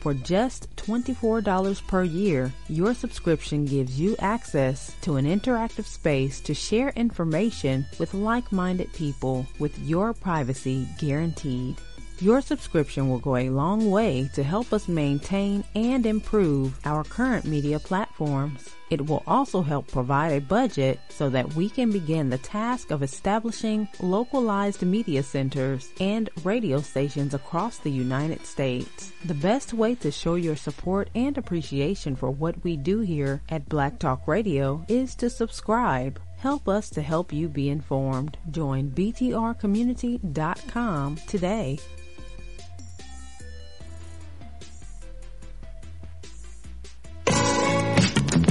For just $24 per year, your subscription gives you access to an interactive space to share information with like minded people with your privacy guaranteed. Your subscription will go a long way to help us maintain and improve our current media platforms. It will also help provide a budget so that we can begin the task of establishing localized media centers and radio stations across the United States. The best way to show your support and appreciation for what we do here at Black Talk Radio is to subscribe. Help us to help you be informed. Join BTRcommunity.com today.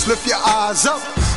Just lift your eyes up.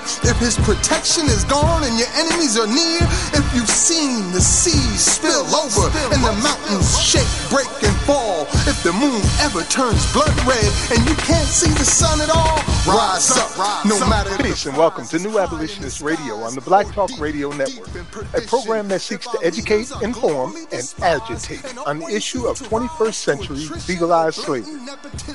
If his protection is gone and your enemies are near. If you've seen the seas spill over and the mountains shake, break, and fall. If the moon ever turns blood red and you can't see the sun at all, rise up. No matter Peace and welcome to New Abolitionist Radio on the Black Talk Radio Network, a program that seeks to educate, inform, and agitate on the issue of 21st century legalized slavery.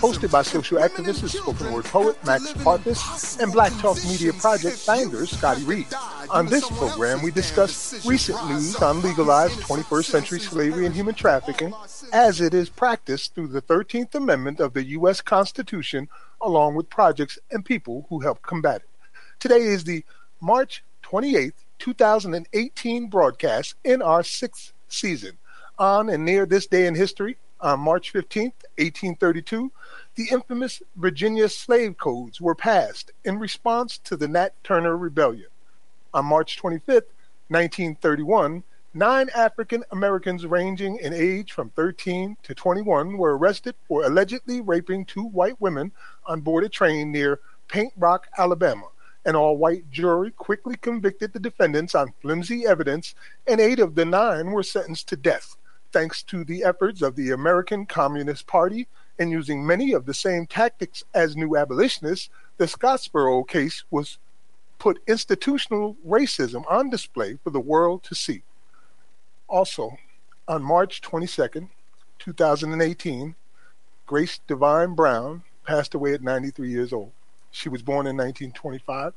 Hosted by social activist and spoken word poet Max Parthas and Black Talk Media Project founder Scotty Reed. On this program, we discuss recent news on legalized 21st century slavery and human trafficking as it is practiced through the 13th Amendment of the U.S. Constitution, along with projects and people who help combat it. Today is the March 28th, 2018 broadcast in our sixth season. On and near this day in history, on March 15th, 1832, the infamous Virginia Slave Codes were passed in response to the Nat Turner Rebellion. On March 25, 1931, nine African Americans ranging in age from 13 to 21 were arrested for allegedly raping two white women on board a train near Paint Rock, Alabama. An all white jury quickly convicted the defendants on flimsy evidence, and eight of the nine were sentenced to death, thanks to the efforts of the American Communist Party and using many of the same tactics as new abolitionists. The Scottsboro case was put institutional racism on display for the world to see. Also, on March 22nd, 2018, Grace Divine Brown passed away at 93 years old. She was born in 1925,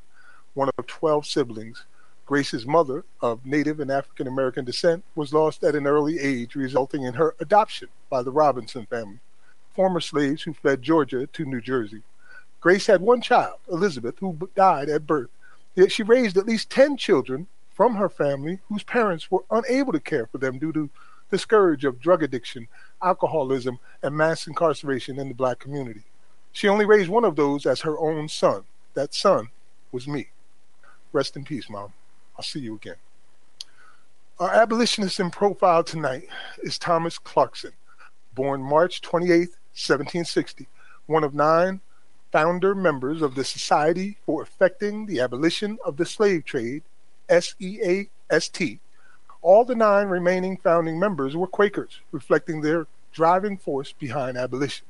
one of 12 siblings. Grace's mother, of Native and African American descent, was lost at an early age, resulting in her adoption by the Robinson family, former slaves who fled Georgia to New Jersey. Grace had one child, Elizabeth, who died at birth. Yet she raised at least 10 children from her family whose parents were unable to care for them due to the scourge of drug addiction, alcoholism, and mass incarceration in the black community. She only raised one of those as her own son. That son was me. Rest in peace, Mom. I'll see you again. Our abolitionist in profile tonight is Thomas Clarkson, born March 28, 1760, one of nine founder members of the Society for Effecting the Abolition of the Slave Trade, SEAST. All the nine remaining founding members were Quakers, reflecting their driving force behind abolition.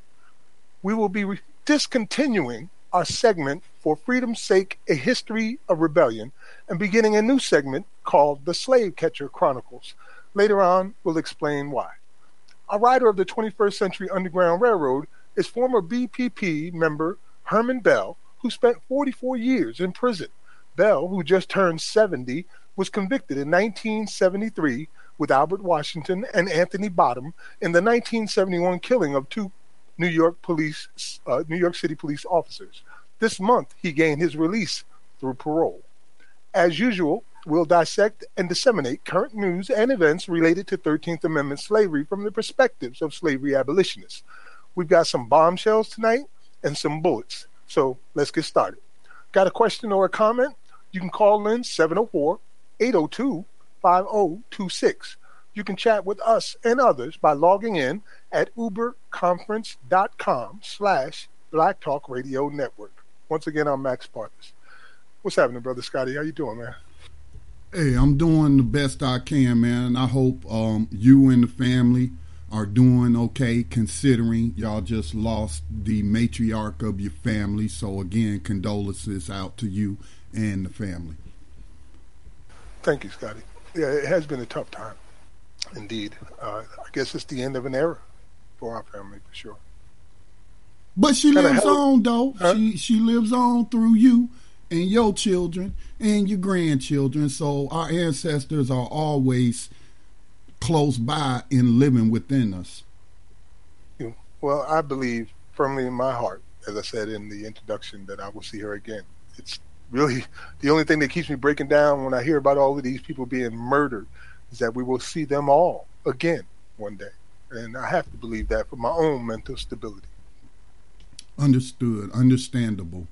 we will be re- discontinuing our segment for freedom's sake, a history of rebellion, and beginning a new segment called the Slave Catcher Chronicles. Later on, we'll explain why. A rider of the 21st Century Underground Railroad is former BPP member Herman Bell, who spent 44 years in prison. Bell, who just turned 70, was convicted in 1973 with Albert Washington and Anthony Bottom in the 1971 killing of two New York police, uh, New York City police officers. This month, he gained his release through parole. As usual, we'll dissect and disseminate current news and events related to 13th Amendment slavery from the perspectives of slavery abolitionists. We've got some bombshells tonight and some bullets. So let's get started. Got a question or a comment? You can call in 704 802 5026. You can chat with us and others by logging in at uberconference.com slash Black Talk Radio Network. Once again, I'm Max Parthas. What's happening, brother Scotty? How you doing, man? Hey, I'm doing the best I can, man. And I hope um, you and the family are doing okay, considering y'all just lost the matriarch of your family. So again, condolences out to you and the family. Thank you, Scotty. Yeah, it has been a tough time, indeed. Uh, I guess it's the end of an era for our family, for sure. But she Kinda lives on though. Huh? She she lives on through you and your children and your grandchildren. So our ancestors are always close by and living within us. Well, I believe firmly in my heart, as I said in the introduction, that I will see her again. It's really the only thing that keeps me breaking down when I hear about all of these people being murdered is that we will see them all again one day. And I have to believe that for my own mental stability. Understood. Understandable.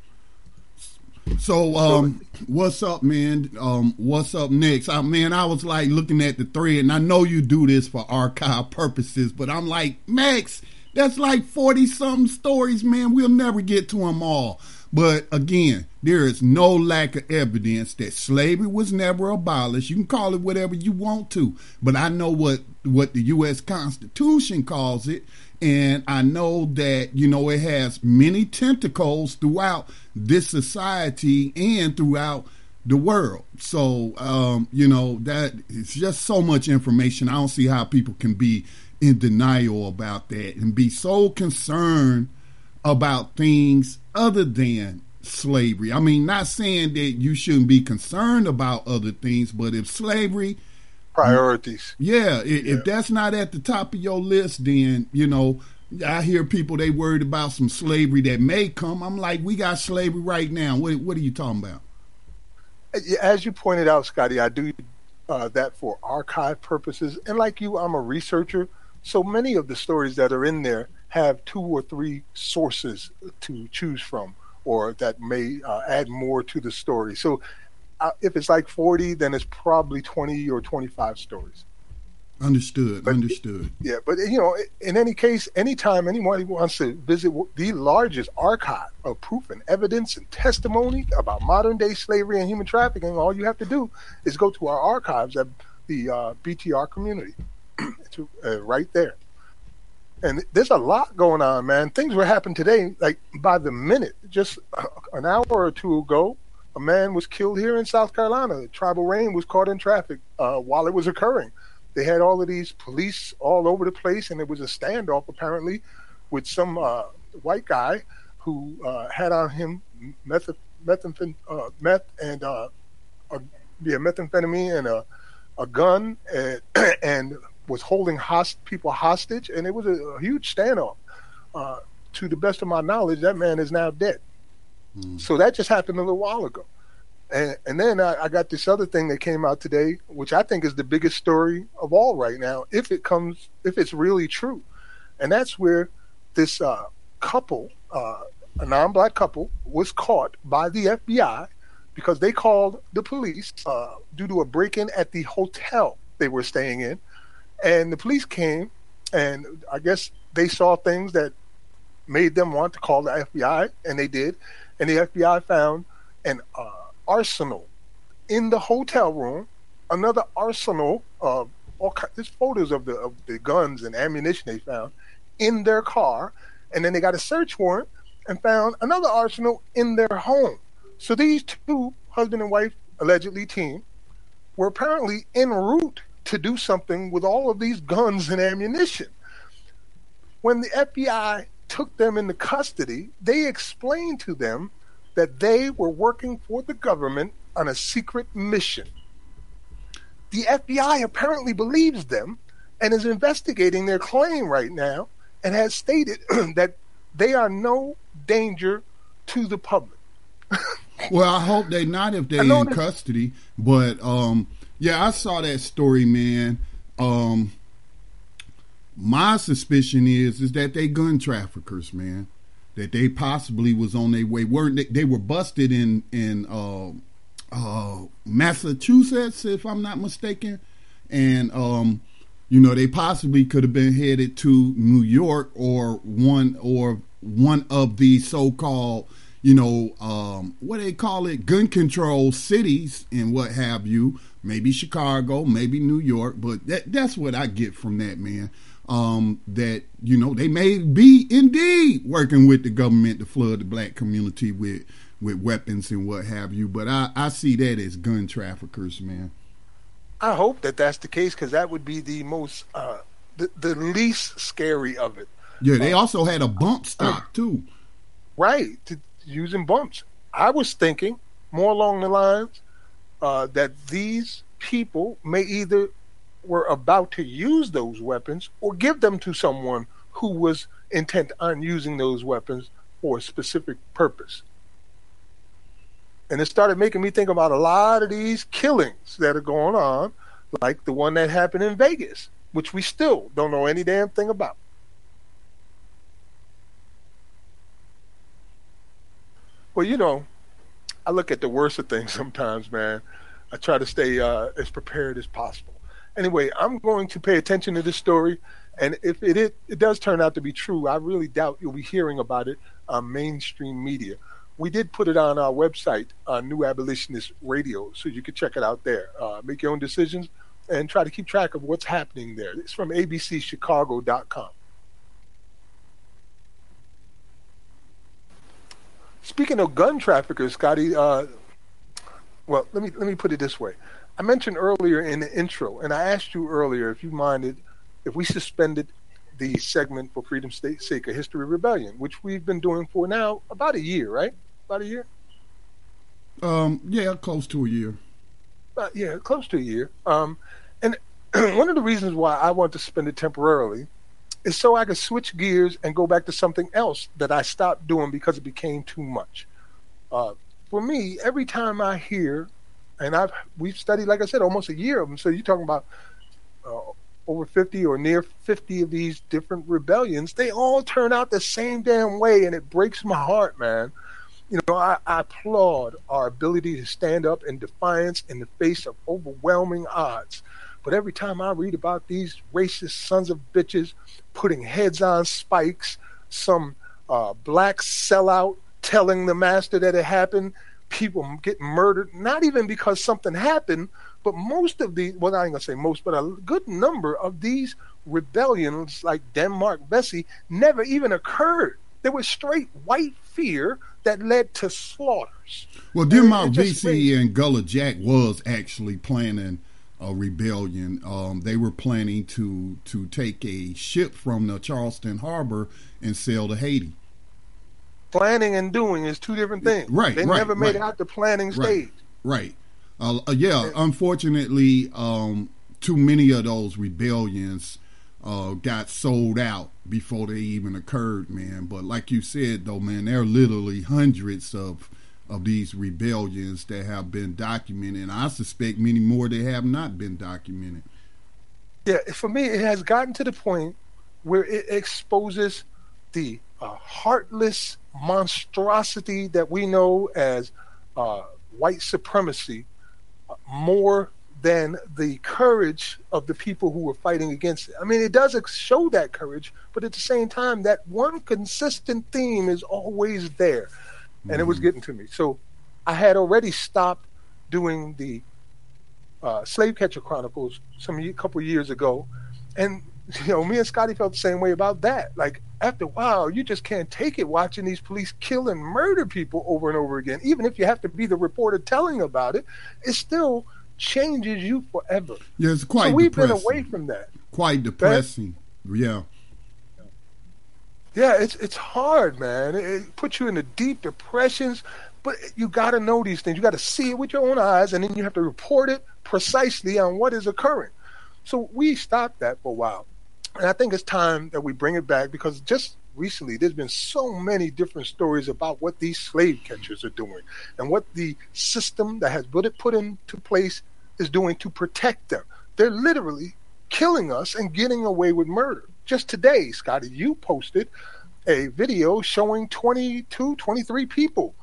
So, um, what's up, man? Um, what's up next? I, man, I was like looking at the thread, and I know you do this for archive purposes, but I'm like, Max, that's like 40 something stories, man. We'll never get to them all. But again, there is no lack of evidence that slavery was never abolished. You can call it whatever you want to, but I know what, what the U.S. Constitution calls it. And I know that, you know, it has many tentacles throughout this society and throughout the world. So, um, you know, that it's just so much information. I don't see how people can be in denial about that and be so concerned about things other than slavery. I mean, not saying that you shouldn't be concerned about other things, but if slavery priorities. Yeah, if, yeah. if that's not at the top of your list, then you know I hear people they worried about some slavery that may come. I'm like, we got slavery right now. What what are you talking about? As you pointed out, Scotty, I do uh, that for archive purposes, and like you, I'm a researcher. So many of the stories that are in there have two or three sources to choose from, or that may uh, add more to the story. So uh, if it's like 40, then it's probably 20 or 25 stories. Understood. But, understood. Yeah, but you know, in any case, anytime anybody wants to visit the largest archive of proof and evidence and testimony about modern day slavery and human trafficking, all you have to do is go to our archives at the uh, BTR community. it's uh, right there. And there's a lot going on, man. Things were happening today, like by the minute. Just an hour or two ago, a man was killed here in South Carolina. Tribal rain was caught in traffic uh, while it was occurring. They had all of these police all over the place, and it was a standoff apparently with some uh, white guy who uh, had on him meth, methamphetamine, uh, meth and uh, a, yeah, methamphetamine and a, a gun, and, and was holding host- people hostage, and it was a, a huge standoff. Uh, to the best of my knowledge, that man is now dead. Mm. So that just happened a little while ago. And, and then I, I, got this other thing that came out today, which I think is the biggest story of all right now, if it comes, if it's really true. And that's where this uh, couple, uh, a non black couple, was caught by the FBI because they called the police uh, due to a break in at the hotel they were staying in. And the police came, and I guess they saw things that made them want to call the FBI, and they did. And the FBI found an uh, arsenal in the hotel room, another arsenal of all kinds, there's photos of the of the guns and ammunition they found in their car, and then they got a search warrant and found another arsenal in their home. So these two husband and wife allegedly team were apparently en route to do something with all of these guns and ammunition. When the FBI took them into custody, they explained to them that they were working for the government on a secret mission. The FBI apparently believes them and is investigating their claim right now and has stated that they are no danger to the public. well, I hope they're not if they're in custody. But um, yeah, I saw that story, man. Um, my suspicion is is that they gun traffickers, man. That they possibly was on their way. weren't they, they were busted in in uh, uh, Massachusetts, if I'm not mistaken, and um, you know they possibly could have been headed to New York or one or one of the so-called you know, um, what they call it, gun control cities and what have you. Maybe Chicago, maybe New York, but that, that's what I get from that, man. Um, that, you know, they may be indeed working with the government to flood the black community with, with weapons and what have you. But I, I see that as gun traffickers, man. I hope that that's the case because that would be the most, uh, the, the least scary of it. Yeah, they uh, also had a bump stock too. Right. To, using bumps. I was thinking more along the lines uh, that these people may either were about to use those weapons or give them to someone who was intent on using those weapons for a specific purpose. And it started making me think about a lot of these killings that are going on, like the one that happened in Vegas, which we still don't know any damn thing about. Well, you know, I look at the worst of things sometimes, man. I try to stay uh, as prepared as possible. Anyway, I'm going to pay attention to this story, and if it, it, it does turn out to be true, I really doubt you'll be hearing about it on mainstream media. We did put it on our website, uh, New Abolitionist Radio, so you can check it out there. Uh, make your own decisions and try to keep track of what's happening there. It's from abcchicago.com. Speaking of gun traffickers, Scotty, uh, well, let me let me put it this way. I mentioned earlier in the intro, and I asked you earlier if you minded if we suspended the segment for Freedom's Sake, a history of rebellion, which we've been doing for now about a year, right? About a year. Um, yeah, close to a year. Uh, yeah, close to a year. Um, and one of the reasons why I want to suspend it temporarily is so I could switch gears and go back to something else that I stopped doing because it became too much. Uh, for me, every time I hear, and I've we've studied, like I said, almost a year of them. So you're talking about uh, over 50 or near 50 of these different rebellions. They all turn out the same damn way, and it breaks my heart, man. You know, I, I applaud our ability to stand up in defiance in the face of overwhelming odds. But every time I read about these racist sons of bitches putting heads on spikes, some uh, black sellout telling the master that it happened, people get murdered, not even because something happened, but most of the, well, I ain't gonna say most, but a good number of these rebellions, like Denmark Vesey, never even occurred. There was straight white fear that led to slaughters. Well, Denmark Vesey and Gullah Jack was actually planning a rebellion. Um, they were planning to to take a ship from the Charleston harbor and sail to Haiti. Planning and doing is two different things. Right. They right, never made right, it out the planning stage. Right. Uh, uh, yeah. Unfortunately, um, too many of those rebellions uh, got sold out before they even occurred, man. But like you said, though, man, there are literally hundreds of of these rebellions that have been documented. And I suspect many more that have not been documented. Yeah, for me, it has gotten to the point where it exposes the uh, heartless monstrosity that we know as uh, white supremacy uh, more than the courage of the people who were fighting against it. I mean, it does show that courage, but at the same time, that one consistent theme is always there and mm-hmm. it was mm-hmm. getting to me. So I had already stopped doing the uh, Slave Catcher Chronicles some a couple years ago, and you know, me and Scotty felt the same way about that. Like after a while, you just can't take it watching these police kill and murder people over and over again. Even if you have to be the reporter telling about it, it still changes you forever. Yeah, it's quite. Depressing. So we've depressing. been away from that. Quite depressing. Yeah. Yeah, it's it's hard, man. It, it puts you into deep depressions. But you got to know these things. You got to see it with your own eyes, and then you have to report it precisely on what is occurring. So we stopped that for a while. And I think it's time that we bring it back because just recently there's been so many different stories about what these slave catchers are doing and what the system that has put it put into place is doing to protect them. They're literally killing us and getting away with murder. Just today, Scotty, you posted a video showing 22, 23 people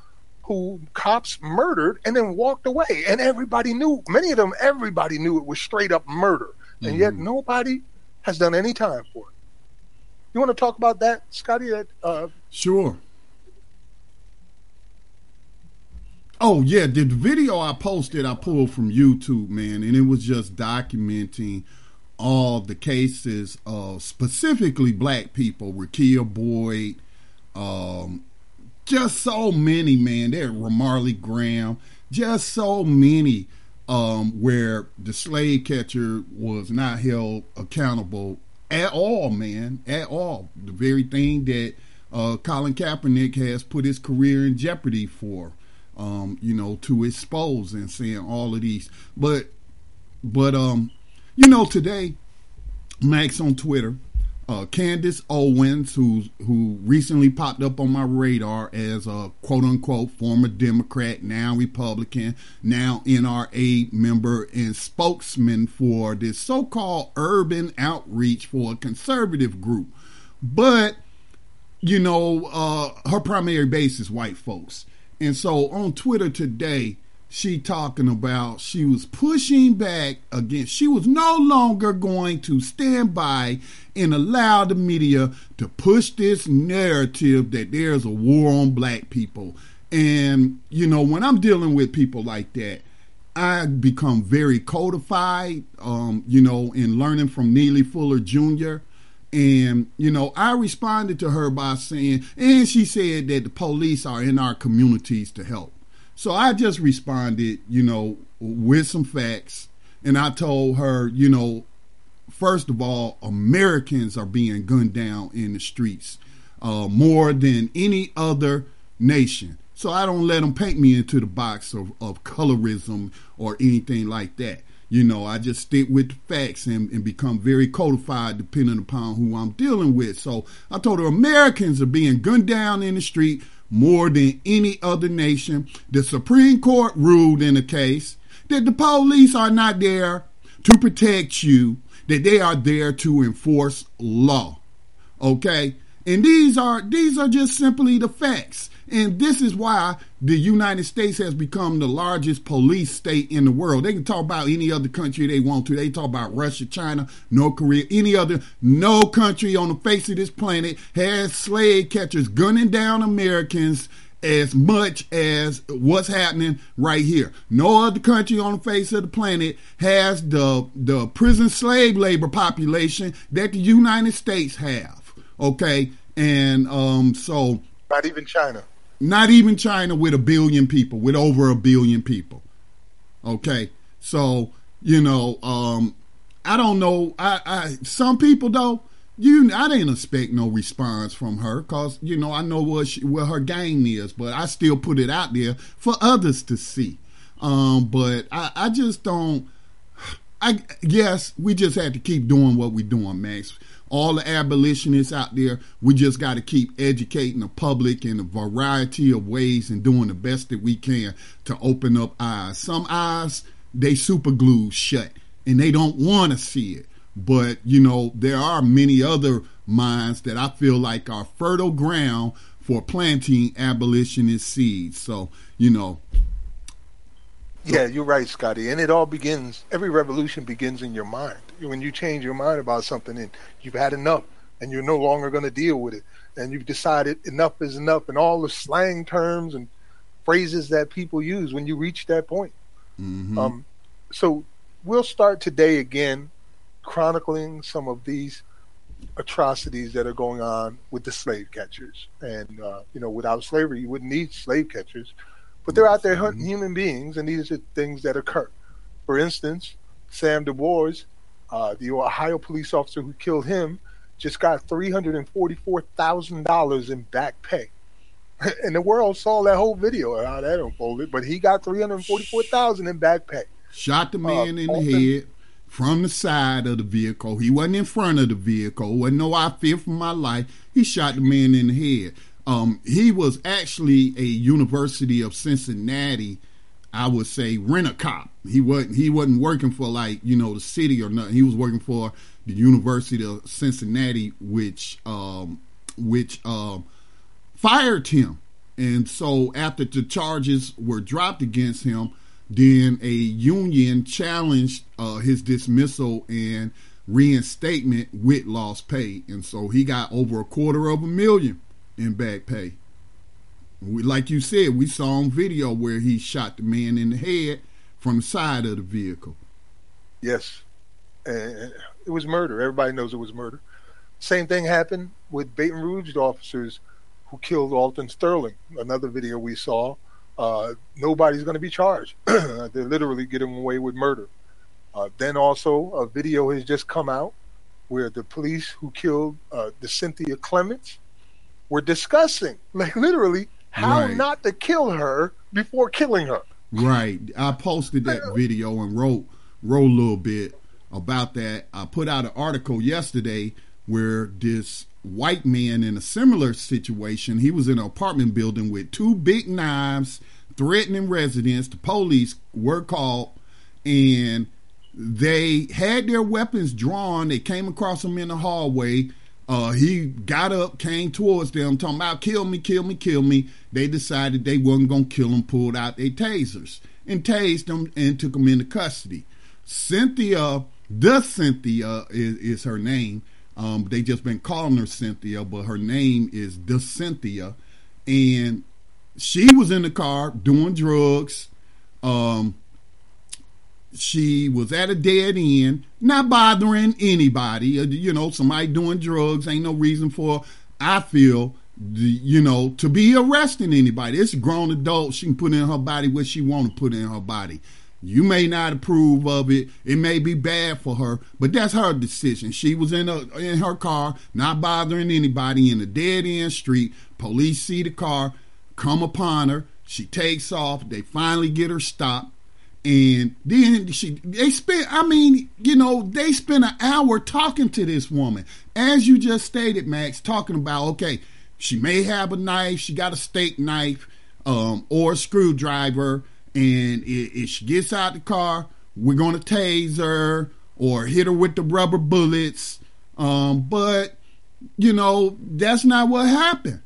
who cops murdered and then walked away. And everybody knew, many of them, everybody knew it was straight up murder. And mm-hmm. yet nobody has done any time for it. You want to talk about that, Scotty? That uh, sure. Oh yeah, the video I posted I pulled from YouTube, man, and it was just documenting all the cases of specifically black people, Rekia Boyd, um, just so many, man. There, Ramarley Graham, just so many um, where the slave catcher was not held accountable at all, man, at all. The very thing that uh, Colin Kaepernick has put his career in jeopardy for, um, you know, to expose and saying all of these. But, but, um, you know, today, Max on Twitter, uh, Candace Owens, who who recently popped up on my radar as a quote unquote former Democrat, now Republican, now NRA member and spokesman for this so-called urban outreach for a conservative group, but you know uh, her primary base is white folks, and so on Twitter today she talking about she was pushing back against she was no longer going to stand by and allow the media to push this narrative that there's a war on black people. And you know when i'm dealing with people like that i become very codified um, you know in learning from neely fuller jr and you know i responded to her by saying and she said that the police are in our communities to help so I just responded, you know, with some facts. And I told her, you know, first of all, Americans are being gunned down in the streets uh, more than any other nation. So I don't let them paint me into the box of, of colorism or anything like that. You know, I just stick with the facts and, and become very codified depending upon who I'm dealing with. So I told her Americans are being gunned down in the street more than any other nation. The Supreme Court ruled in the case that the police are not there to protect you, that they are there to enforce law. Okay? And these are these are just simply the facts. And this is why the United States has become the largest police state in the world. They can talk about any other country they want to. They talk about Russia, China, North Korea, any other. No country on the face of this planet has slave catchers gunning down Americans as much as what's happening right here. No other country on the face of the planet has the the prison slave labor population that the United States have. Okay, and um, so not even China. Not even China with a billion people, with over a billion people. Okay. So, you know, um, I don't know. I, I some people though, you I didn't expect no response from her because you know I know what she, what her game is, but I still put it out there for others to see. Um, but I, I just don't. I yes, we just had to keep doing what we're doing, Max all the abolitionists out there, we just got to keep educating the public in a variety of ways and doing the best that we can to open up eyes. Some eyes, they super glue shut and they don't want to see it. But, you know, there are many other minds that I feel like are fertile ground for planting abolitionist seeds. So, you know, yeah, you're right, Scotty. And it all begins, every revolution begins in your mind. When you change your mind about something and you've had enough and you're no longer going to deal with it and you've decided enough is enough and all the slang terms and phrases that people use when you reach that point. Mm-hmm. Um, so we'll start today again chronicling some of these atrocities that are going on with the slave catchers. And, uh, you know, without slavery, you wouldn't need slave catchers. But they're out there hunting human beings, and these are things that occur. For instance, Sam DuBois, uh, the Ohio police officer who killed him, just got $344,000 in back pay. and the world saw that whole video how that unfolded, but he got 344000 in back pay. Shot the man uh, in the head from the side of the vehicle. He wasn't in front of the vehicle. Wasn't no I fear for my life. He shot the man in the head. Um, he was actually a University of Cincinnati, I would say, rent a cop. He wasn't he wasn't working for like you know the city or nothing. He was working for the University of Cincinnati, which um, which uh, fired him. And so after the charges were dropped against him, then a union challenged uh, his dismissal and reinstatement with lost pay. And so he got over a quarter of a million in back pay. We, like you said, we saw on video where he shot the man in the head from the side of the vehicle. Yes. And it was murder. Everybody knows it was murder. Same thing happened with Baton Rouge officers who killed Alton Sterling. Another video we saw. Uh, nobody's going to be charged. They're literally getting away with murder. Uh, then also a video has just come out where the police who killed uh, Decynthia Clements were discussing, like literally, how right. not to kill her before killing her. Right. I posted that video and wrote wrote a little bit about that. I put out an article yesterday where this white man in a similar situation. He was in an apartment building with two big knives, threatening residents. The police were called and they had their weapons drawn. They came across him in the hallway. Uh, he got up, came towards them, talking about kill me, kill me, kill me. They decided they wasn't gonna kill him, pulled out their tasers and tased him and took him into custody. Cynthia, Decynthia is, is her name. Um, they just been calling her Cynthia, but her name is Decynthia, and she was in the car doing drugs. Um, she was at a dead end, not bothering anybody. Uh, you know, somebody doing drugs ain't no reason for. I feel, you know, to be arresting anybody. It's a grown adult. She can put in her body what she want to put in her body. You may not approve of it. It may be bad for her, but that's her decision. She was in a, in her car, not bothering anybody in a dead end street. Police see the car, come upon her. She takes off. They finally get her stopped. And then she they spent I mean, you know, they spent an hour talking to this woman. As you just stated, Max, talking about, okay, she may have a knife, she got a steak knife, um, or a screwdriver and if she gets out the car, we're gonna tase her or hit her with the rubber bullets. Um, but you know that's not what happened.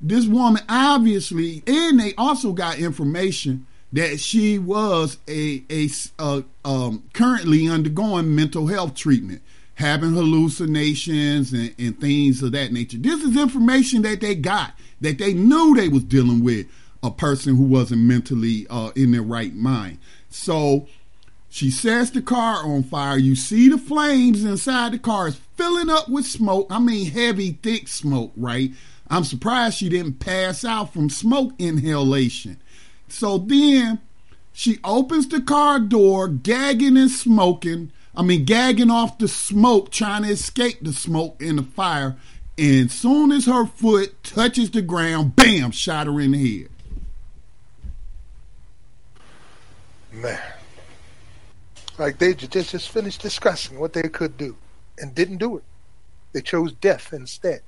This woman obviously, and they also got information that she was a a, a um, currently undergoing mental health treatment, having hallucinations and, and things of that nature. This is information that they got that they knew they was dealing with a person who wasn't mentally uh, in their right mind. So she sets the car on fire. You see the flames inside the car is filling up with smoke. I mean, heavy, thick smoke, right? I'm surprised she didn't pass out from smoke inhalation. So then she opens the car door, gagging and smoking. I mean, gagging off the smoke, trying to escape the smoke and the fire. And soon as her foot touches the ground, bam, shot her in the head. Man. Like they just, just finished discussing what they could do and didn't do it. They chose death instead.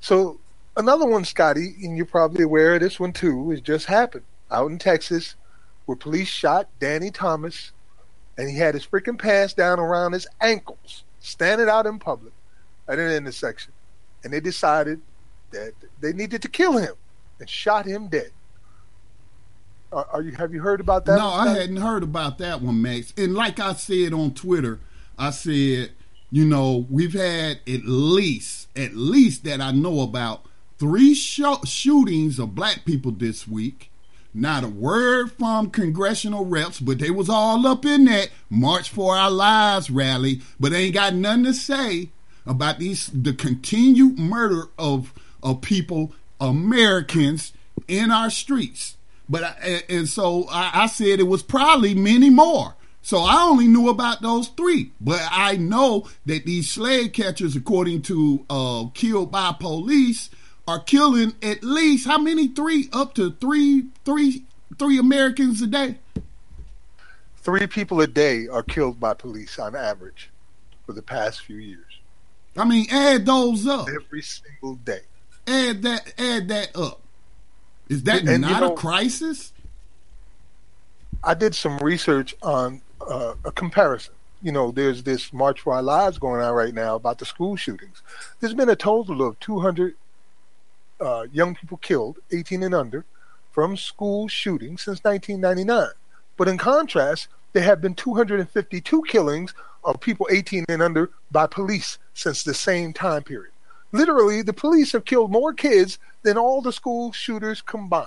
So another one, Scotty, and you're probably aware of this one too, has just happened out in Texas where police shot Danny Thomas and he had his freaking pants down around his ankles, standing out in public at an intersection. And they decided that they needed to kill him and shot him dead. Are you have you heard about that? No, I hadn't heard about that one, Max. And like I said on Twitter, I said, you know, we've had at least, at least that I know about, three sh- shootings of black people this week. Not a word from congressional reps, but they was all up in that March for Our Lives rally, but they ain't got nothing to say about these the continued murder of of people, Americans in our streets. But I, and so I, I said it was probably many more. So I only knew about those three, but I know that these slave catchers, according to uh, killed by police, are killing at least how many? Three up to three, three, three Americans a day. Three people a day are killed by police on average for the past few years. I mean, add those up every single day. Add that, add that up. Is that and, not you know, a crisis? I did some research on uh, a comparison. You know, there's this March for Our Lives going on right now about the school shootings. There's been a total of 200 uh, young people killed, 18 and under, from school shootings since 1999. But in contrast, there have been 252 killings of people 18 and under by police since the same time period. Literally, the police have killed more kids than all the school shooters combined.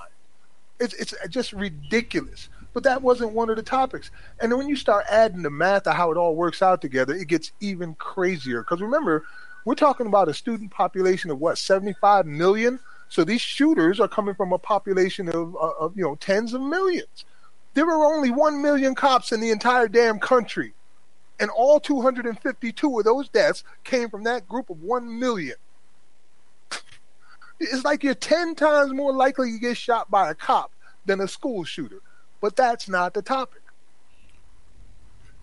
It's, it's just ridiculous. But that wasn't one of the topics. And when you start adding the math of how it all works out together, it gets even crazier. Because remember, we're talking about a student population of what, 75 million? So these shooters are coming from a population of, uh, of you know, tens of millions. There are only 1 million cops in the entire damn country. And all 252 of those deaths came from that group of 1 million. it's like you're 10 times more likely to get shot by a cop than a school shooter. But that's not the topic.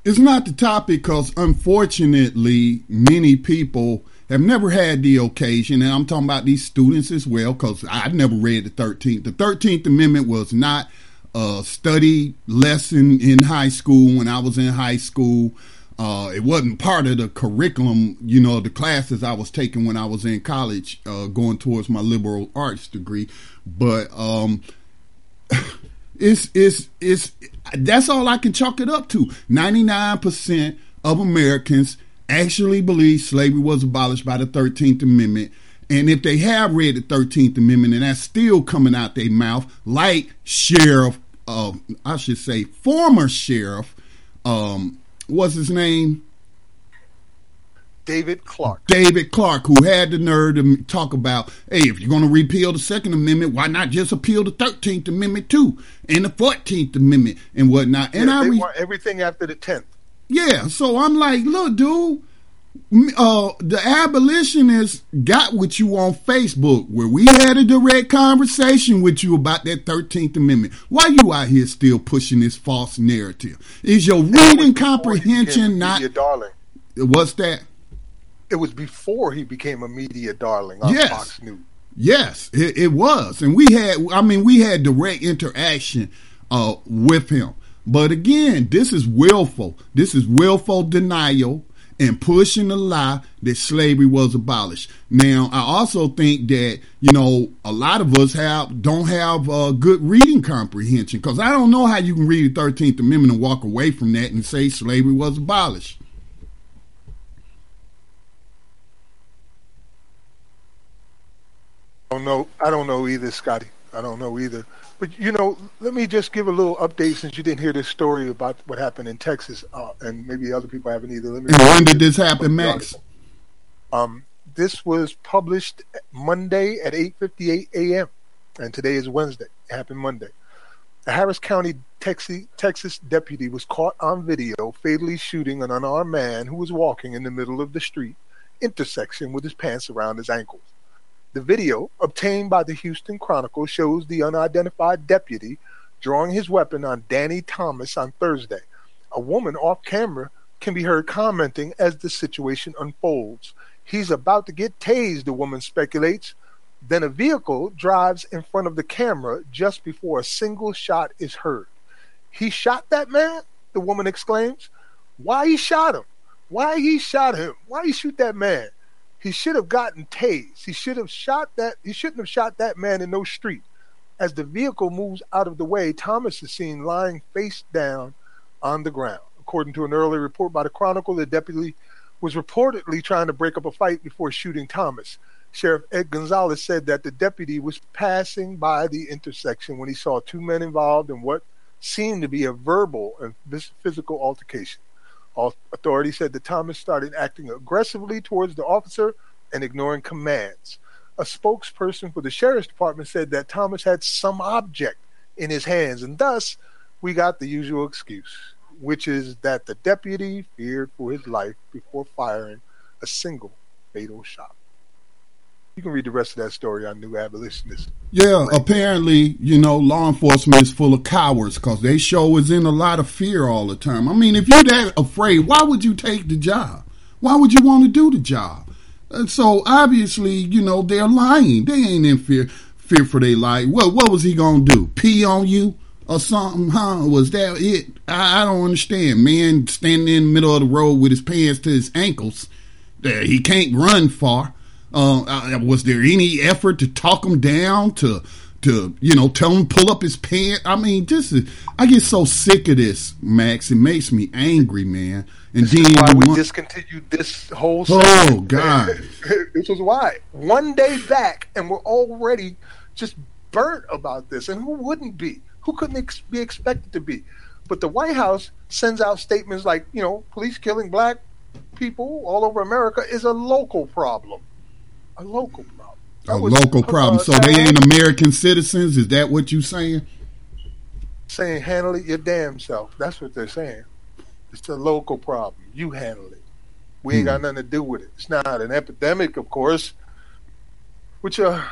It's not the topic because, unfortunately, many people have never had the occasion, and I'm talking about these students as well, because I've never read the 13th. The 13th Amendment was not a study lesson in high school when I was in high school. Uh, it wasn't part of the curriculum, you know, the classes I was taking when I was in college, uh, going towards my liberal arts degree. But um, it's it's it's that's all I can chalk it up to. Ninety nine percent of Americans actually believe slavery was abolished by the Thirteenth Amendment. And if they have read the Thirteenth Amendment and that's still coming out their mouth, like Sheriff, uh, I should say, former Sheriff, um, what's his name? David Clarke. David Clarke, who had the nerve to talk about, hey, if you're going to repeal the Second Amendment, why not just appeal the Thirteenth Amendment too, and the Fourteenth Amendment and whatnot? And yeah, I re- want everything after the tenth. Yeah, so I'm like, look, dude. Uh, the abolitionists got with you on Facebook where we had a direct conversation with you about that 13th Amendment. Why you out here still pushing this false narrative? Is your reading comprehension not. Your darling. What's that? it was before he became a media darling on yes. Fox News. Yes, it, it, was, and we had. I mean, we had direct interaction uh, with him. But again, this is willful. This is willful denial and pushing the lie that slavery was abolished. Now, I also think that you know a lot of us have don't have uh, good reading comprehension because I don't know how you can read the Thirteenth Amendment and walk away from that and say slavery was abolished. I don't know. I don't know either, Scotty. I don't know either. But you know, let me just give a little update since you didn't hear this story about what happened in Texas, uh, and maybe other people haven't either. Let me. And when did this happen, Max? Um, this was published Monday at 8:58 a.m. and today is Wednesday. It happened Monday. A Harris County, Texas, Texas deputy was caught on video fatally shooting an unarmed man who was walking in the middle of the street intersection with his pants around his ankles. The video, obtained by the Houston Chronicle, shows the unidentified deputy drawing his weapon on Danny Thomas on Thursday. A woman off camera can be heard commenting as the situation unfolds. He's about to get tased, the woman speculates. Then a vehicle drives in front of the camera just before a single shot is heard. He shot that man? The woman exclaims. Why he shot him? Why he shot him? Why he shoot that man? He should have gotten tased. He should have shot that. He shouldn't have shot that man in no street. As the vehicle moves out of the way, Thomas is seen lying face down on the ground. According to an early report by the Chronicle, the deputy was reportedly trying to break up a fight before shooting Thomas. Sheriff Ed Gonzalez said that the deputy was passing by the intersection when he saw two men involved in what seemed to be a verbal and physical altercation. Authorities said that Thomas started acting aggressively towards the officer and ignoring commands. A spokesperson for the sheriff's department said that Thomas had some object in his hands, and thus we got the usual excuse, which is that the deputy feared for his life before firing a single fatal shot. You can read the rest of that story on New Abolitionist. Yeah, apparently, you know, law enforcement is full of cowards because they show is in a lot of fear all the time. I mean, if you're that afraid, why would you take the job? Why would you want to do the job? And so obviously, you know, they're lying. They ain't in fear fear for their life. What what was he gonna do? Pee on you or something? Huh? Was that it? I, I don't understand. Man standing in the middle of the road with his pants to his ankles. There, he can't run far. Uh, uh, was there any effort to talk him down to to you know tell him pull up his pants? I mean, just I get so sick of this, Max. It makes me angry, man. And this then why we one, discontinued this whole. Oh God! this was why one day back, and we're already just burnt about this. And who wouldn't be? Who couldn't ex- be expected to be? But the White House sends out statements like, you know, police killing black people all over America is a local problem a local problem. a local problem. Uh, so they ain't American citizens. Is that what you saying? Saying handle it your damn self. That's what they're saying. It's a local problem. You handle it. We ain't hmm. got nothing to do with it. It's not an epidemic, of course. Which, uh,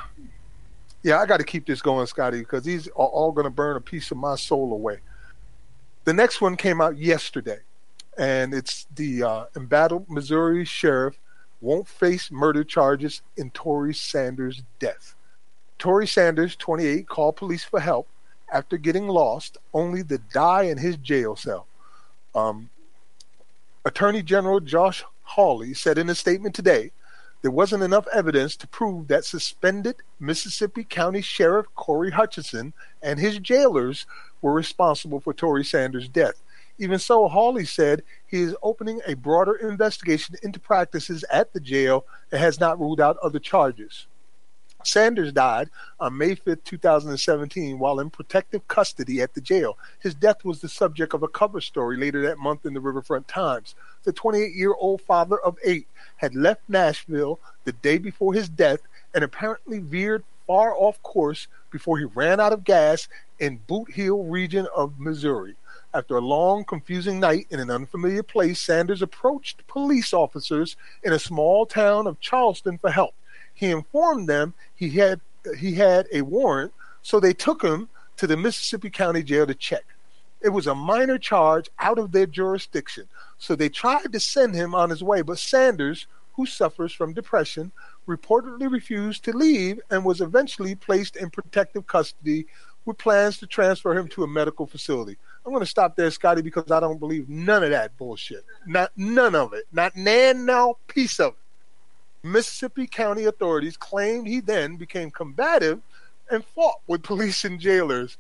yeah, I got to keep this going, Scotty, because these are all going to burn a piece of my soul away. The next one came out yesterday, and it's the uh, embattled Missouri sheriff won't face murder charges in Tory Sanders' death. Tory Sanders, 28, called police for help after getting lost, only to die in his jail cell. Um, Attorney General Josh Hawley said in a statement today there wasn't enough evidence to prove that suspended Mississippi County Sheriff Corey Hutchinson and his jailers were responsible for Tory Sanders' death. Even so, Hawley said he is opening a broader investigation into practices at the jail and has not ruled out other charges. Sanders died on May 5, 2017, while in protective custody at the jail. His death was the subject of a cover story later that month in the Riverfront Times. The 28 year old father of eight had left Nashville the day before his death and apparently veered far off course before he ran out of gas in Bootheel region of Missouri. After a long, confusing night in an unfamiliar place, Sanders approached police officers in a small town of Charleston for help. He informed them he had he had a warrant, so they took him to the Mississippi County Jail to check. It was a minor charge out of their jurisdiction, so they tried to send him on his way, but Sanders, who suffers from depression, reportedly refused to leave and was eventually placed in protective custody with plans to transfer him to a medical facility. I'm going to stop there, Scotty, because I don't believe none of that bullshit. Not none of it. Not nan no piece of it. Mississippi County authorities claimed he then became combative and fought with police and jailers.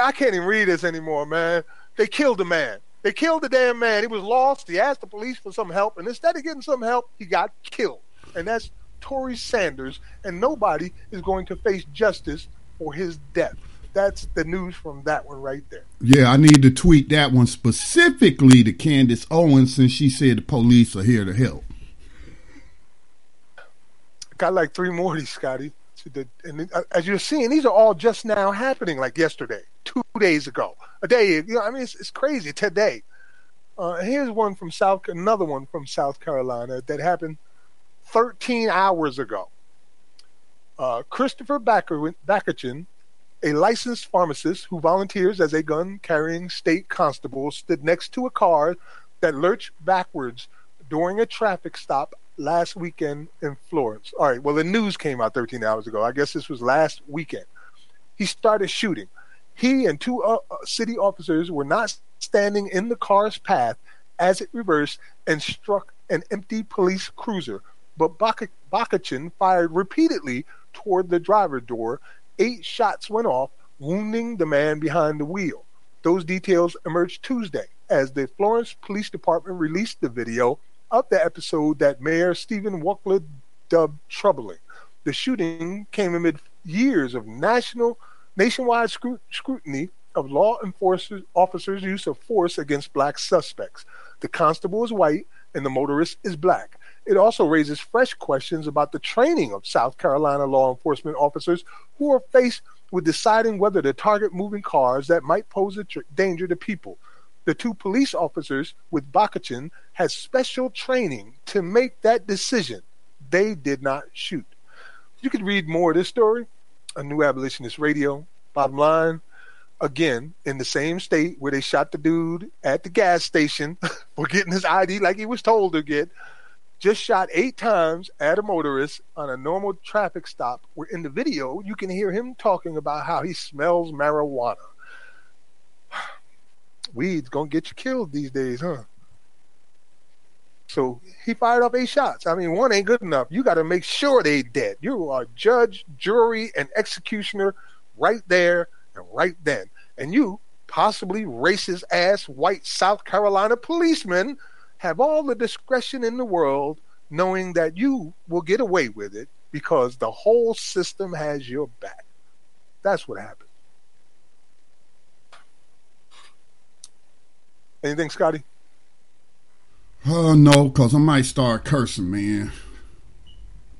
I can't even read this anymore, man. They killed the man. They killed the damn man. He was lost. He asked the police for some help, and instead of getting some help, he got killed. And that's Tory Sanders, and nobody is going to face justice for his death that's the news from that one right there. Yeah, I need to tweet that one specifically to Candace Owens since she said the police are here to help. Got like three more of these, Scotty. And uh, as you're seeing, these are all just now happening, like yesterday, two days ago, a day. You know, I mean, it's, it's crazy today. Uh, here's one from South, another one from South Carolina that happened 13 hours ago. Uh, Christopher Backerchin a licensed pharmacist who volunteers as a gun carrying state constable stood next to a car that lurched backwards during a traffic stop last weekend in Florence. All right, well, the news came out 13 hours ago. I guess this was last weekend. He started shooting. He and two uh, uh city officers were not standing in the car's path as it reversed and struck an empty police cruiser. But Bakachin fired repeatedly toward the driver door Eight shots went off, wounding the man behind the wheel. Those details emerged Tuesday as the Florence Police Department released the video of the episode that Mayor Stephen Wukela dubbed troubling. The shooting came amid years of national nationwide scrutiny of law enforcement officers' use of force against black suspects. The constable is white and the motorist is black. It also raises fresh questions about the training of South Carolina law enforcement officers who are faced with deciding whether to target moving cars that might pose a tr- danger to people. The two police officers with Bakachin had special training to make that decision. They did not shoot. You could read more of this story on New Abolitionist Radio. Bottom line, again, in the same state where they shot the dude at the gas station for getting his ID like he was told to get, just shot eight times at a motorist on a normal traffic stop. Where in the video, you can hear him talking about how he smells marijuana. Weed's gonna get you killed these days, huh? So he fired off eight shots. I mean, one ain't good enough. You got to make sure they dead. You are judge, jury, and executioner right there and right then. And you, possibly racist ass white South Carolina policeman, have all the discretion in the world knowing that you will get away with it because the whole system has your back. That's what happened. Anything, Scotty? Oh, uh, no, because I might start cursing, man.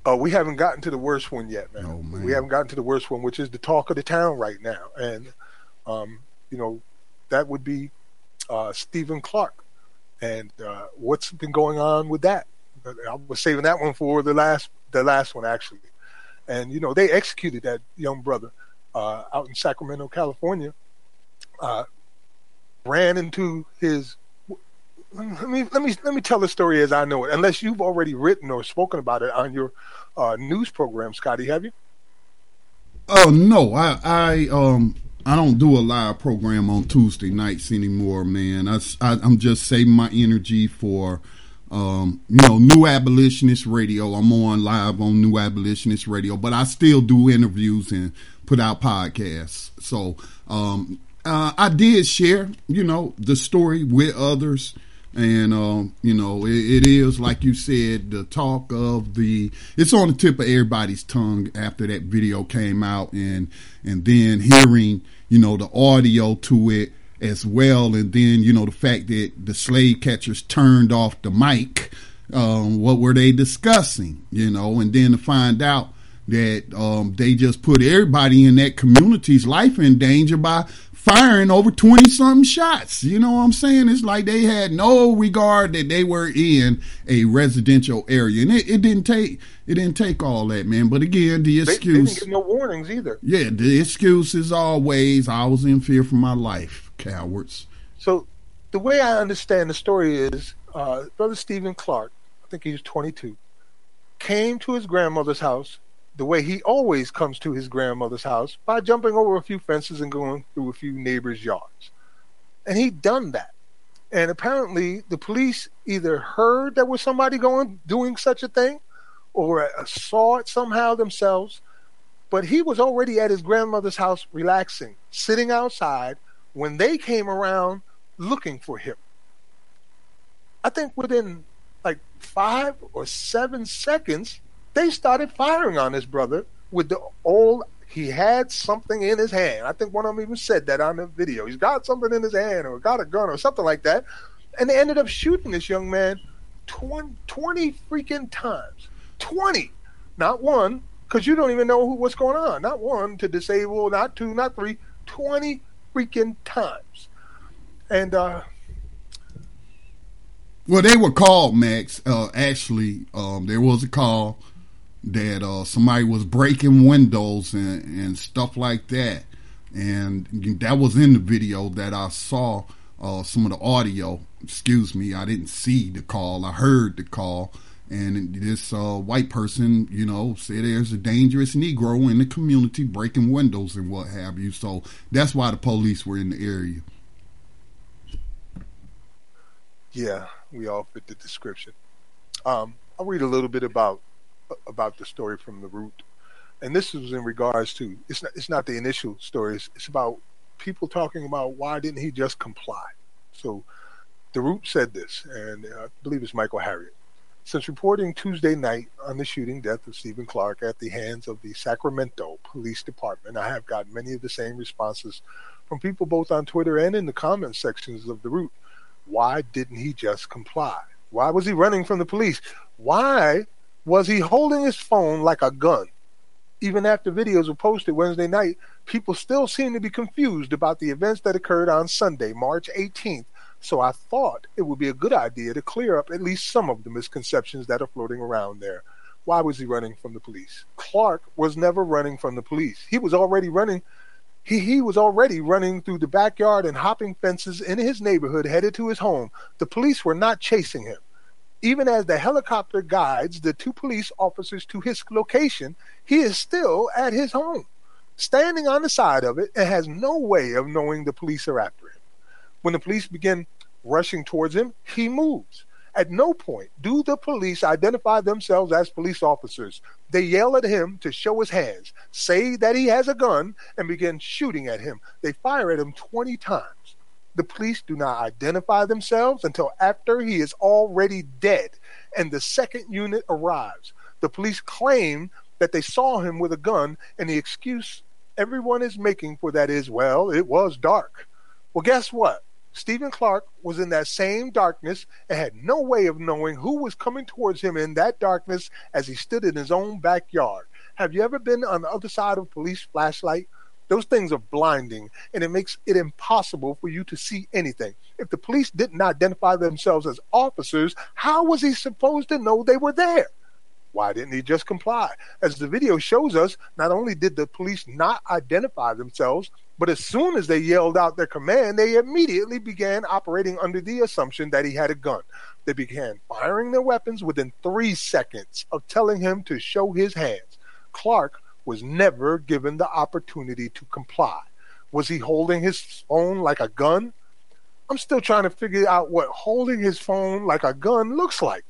Oh, we haven't gotten to the worst one yet, man. Oh, man. We haven't gotten to the worst one, which is the talk of the town right now. And, um, you know, that would be uh, Stephon Clark and uh, what's been going on with that. I was saving that one for the last the last one actually, and you know they executed that young brother uh, out in Sacramento, California. Uh, ran into his. Let me let me let me tell the story as I know it. Unless you've already written or spoken about it on your uh, news program, Scotty, have you? Oh no, I I um I don't do a live program on Tuesday nights anymore, man. I, am just saving my energy for um, you know, New Abolitionist Radio. I'm on live on New Abolitionist Radio, but I still do interviews and put out podcasts. So um, uh, I did share, you know, the story with others. And, um, you know, it, it is, like you said, the talk of the, it's on the tip of everybody's tongue after that video came out and, and then hearing, you know, the audio to it as well. And then, you know, the fact that the slave catchers turned off the mic. Um, what were they discussing? You know, and then to find out that um, they just put everybody in that community's life in danger by firing over 20 something shots. You know what I'm saying? It's like they had no regard that they were in a residential area. And it, it didn't take it didn't take all that, man. But again, the excuse they, they no warnings either. Yeah, the excuse is always I was in fear for my life, cowards. So the way I understand the story is uh, Brother Stephen Clark, I think he was 22, came to his grandmother's house the way he always comes to his grandmother's house by jumping over a few fences and going through a few neighbors' yards. And he'd done that. And apparently the police either heard there was somebody going doing such a thing or saw it somehow themselves. But he was already at his grandmother's house relaxing, sitting outside when they came around looking for him. I think within like five or seven seconds, they started firing on his brother with the old he had something in his hand. I think one of them even said that on the video. He's got something in his hand or got a gun or something like that. And they ended up shooting this young man 20, 20 freaking times. 20. Not one, because you don't even know who, what's going on. Not one to disable, not two, not three. 20 freaking times. And, uh, well, they were called, Max. Uh, actually, um, there was a call that uh, somebody was breaking windows and, and stuff like that. And that was in the video that I saw uh, some of the audio. Excuse me, I didn't see the call. I heard the call. And this uh, white person, you know, said there's a dangerous Negro in the community breaking windows and what have you. So that's why the police were in the area. Yeah, we all fit the description. Um, I'll read a little bit about about the story from the root, and this is in regards to it's not it's not the initial story. It's, it's about people talking about why didn't he just comply. So, the root said this, and I believe it's Michael Harriot. Since reporting Tuesday night on the shooting death of Stephen Clark at the hands of the Sacramento Police Department, I have gotten many of the same responses from people both on Twitter and in the comment sections of The Root. Why didn't he just comply? Why was he running from the police? Why was he holding his phone like a gun? Even after videos were posted Wednesday night, people still seem to be confused about the events that occurred on Sunday, March 18th, so I thought it would be a good idea to clear up at least some of the misconceptions that are floating around there. Why was he running from the police? Clark was never running from the police. He was already running he, he was already running through the backyard and hopping fences in his neighborhood headed to his home. The police were not chasing him. Even as the helicopter guides the two police officers to his location, he is still at his home, standing on the side of it and has no way of knowing the police are after him. When the police begin rushing towards him, he moves. At no point do the police identify themselves as police officers. They yell at him to show his hands, say that he has a gun, and begin shooting at him. They fire at him 20 times. The police do not identify themselves until after he is already dead and the second unit arrives. The police claim that they saw him with a gun, and the excuse everyone is making for that is, well, it was dark. Well, guess what? Stephen Clark was in that same darkness and had no way of knowing who was coming towards him in that darkness as he stood in his own backyard. Have you ever been on the other side of a police flashlight? Those things are blinding and it makes it impossible for you to see anything. If the police didn't identify themselves as officers, how was he supposed to know they were there? Why didn't he just comply? As the video shows us, not only did the police not identify themselves, but as soon as they yelled out their command, they immediately began operating under the assumption that he had a gun. They began firing their weapons within three seconds of telling him to show his hands. Clark was never given the opportunity to comply. Was he holding his phone like a gun? I'm still trying to figure out what holding his phone like a gun looks like.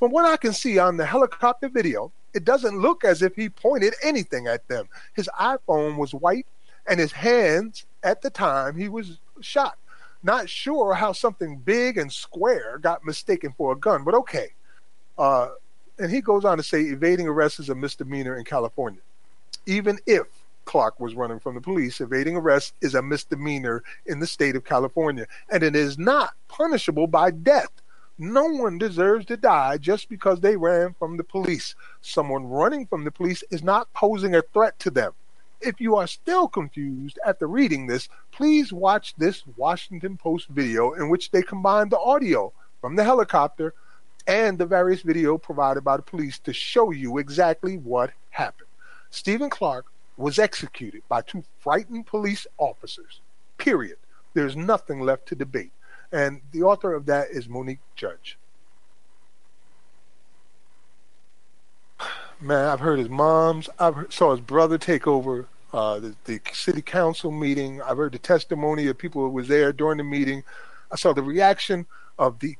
From what I can see on the helicopter video, it doesn't look as if he pointed anything at them. His iPhone was white and his hands at the time he was shot. Not sure how something big and square got mistaken for a gun, but okay. Uh, and he goes on to say evading arrest is a misdemeanor in California. Even if Clark was running from the police, evading arrest is a misdemeanor in the state of California, and it is not punishable by death. No one deserves to die just because they ran from the police. Someone running from the police is not posing a threat to them. If you are still confused after reading this, please watch this Washington Post video in which they combine the audio from the helicopter and the various video provided by the police to show you exactly what happened. Stephen Clark was executed by two frightened police officers. Period. There's nothing left to debate. And the author of that is Monique Judge. Man, I've heard his mom's, I saw his brother take over uh, the, the, city council meeting. I've heard the testimony of people who was there during the meeting. I saw the reaction of the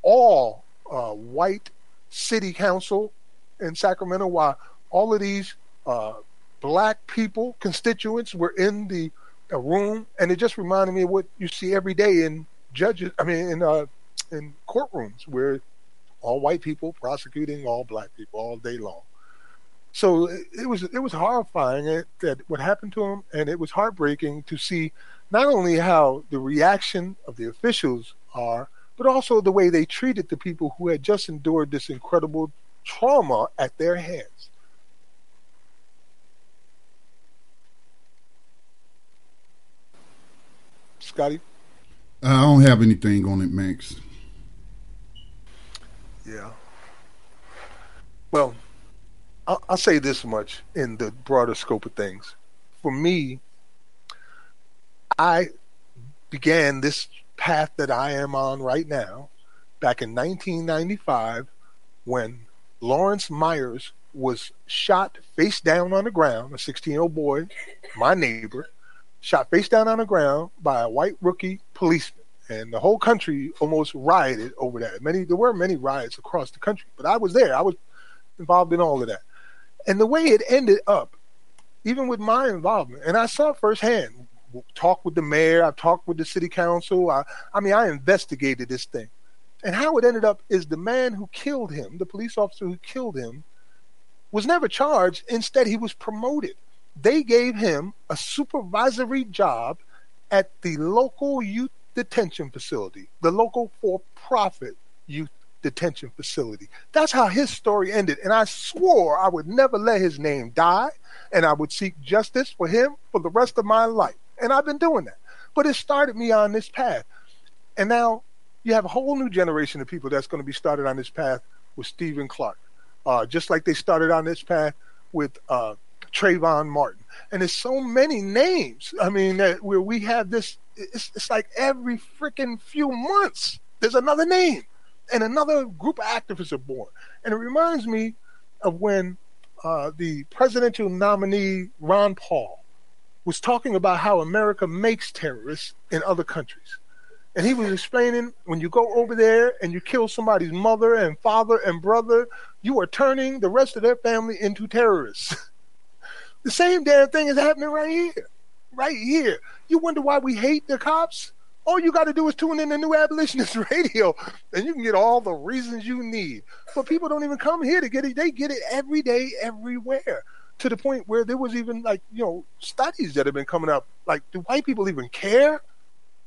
all uh, white city council in Sacramento, while all of these uh, black people, constituents, were in the room, and it just reminded me of what you see every day in judges. I mean, in uh, in courtrooms where all white people prosecuting all black people all day long. So it was it was horrifying that what happened to him, and it was heartbreaking to see not only how the reaction of the officials are, but also the way they treated the people who had just endured this incredible trauma at their hands. Scotty? I don't have anything on it, Max. Yeah. Well, I'll, I'll say this much in the broader scope of things. For me, I began this path that I am on right now back in 1995 when Lawrence Myers was shot face down on the ground, a 16 year old boy, my neighbor, shot face down on the ground by a white rookie policeman. And the whole country almost rioted over that. Many there were many riots across the country, but I was there. I was involved in all of that. And the way it ended up, even with my involvement, and I saw firsthand, talked with the mayor, I talked with the city council. I, I mean, I investigated this thing. And how it ended up is the man who killed him, the police officer who killed him, was never charged. Instead, he was promoted. They gave him a supervisory job at the local youth detention facility, the local for profit youth detention facility. That's how his story ended. And I swore I would never let his name die and I would seek justice for him for the rest of my life. And I've been doing that. But it started me on this path. And now you have a whole new generation of people that's going to be started on this path with Stephen Clark, uh, just like they started on this path with uh, Trayvon Martin. And there's so many names. I mean, where we have this, it's, it's like every freaking few months there's another name, and another group of activists are born. And it reminds me of when uh, the presidential nominee Ron Paul was talking about how America makes terrorists in other countries. And he was explaining when you go over there and you kill somebody's mother and father and brother, you are turning the rest of their family into terrorists. the same damn thing is happening right here. Right here. You wonder why we hate the cops? All you got to do is tune in to New Abolitionist Radio, and you can get all the reasons you need. But people don't even come here to get it; they get it every day, everywhere. To the point where there was even like you know studies that have been coming up. Like, do white people even care?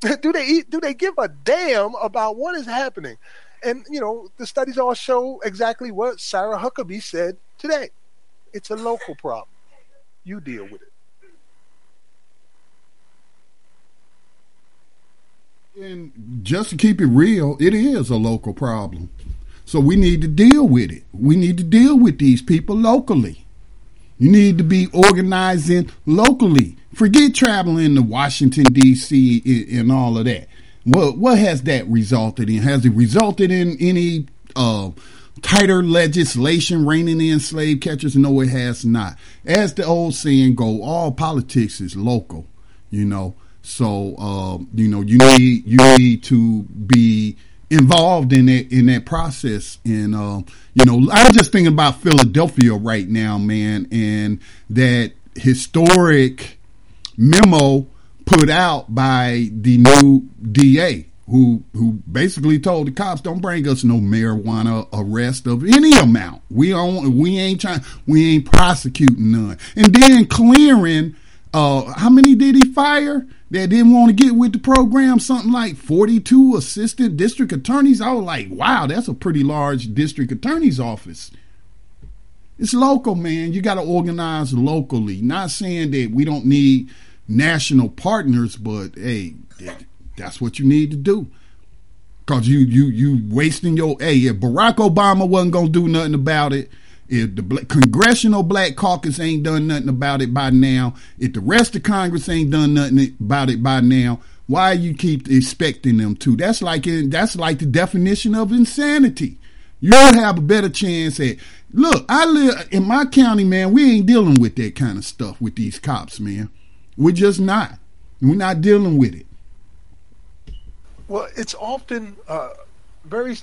do they eat, do they give a damn about what is happening? And you know, the studies all show exactly what Sarah Huckabee said today. It's a local problem. You deal with it. And just to keep it real, it is a local problem. So we need to deal with it. We need to deal with these people locally. You need to be organizing locally. Forget traveling to Washington D.C. and all of that. What what has that resulted in? Has it resulted in any uh, tighter legislation reining in slave catchers? No, it has not. As the old saying go, all politics is local. You know, so uh, you know you need you need to be involved in that in that process. And uh, you know, I'm just thinking about Philadelphia right now, man, and that historic memo put out by the new DA who who basically told the cops don't bring us no marijuana arrest of any amount. We don't we ain't trying we ain't prosecuting none. And then clearing uh how many did he fire? that didn't want to get with the program, something like 42 assistant district attorneys. I was like, wow, that's a pretty large district attorney's office. It's local, man. You got to organize locally. Not saying that we don't need national partners, but hey, that's what you need to do. Cause you you you wasting your hey, if Barack Obama wasn't gonna do nothing about it, if the Congressional Black Caucus ain't done nothing about it by now, if the rest of Congress ain't done nothing about it by now, why you keep expecting them to? That's like that's like the definition of insanity. You'll have a better chance at look. I live in my county, man. We ain't dealing with that kind of stuff with these cops, man. We're just not. We're not dealing with it. Well, it's often uh, very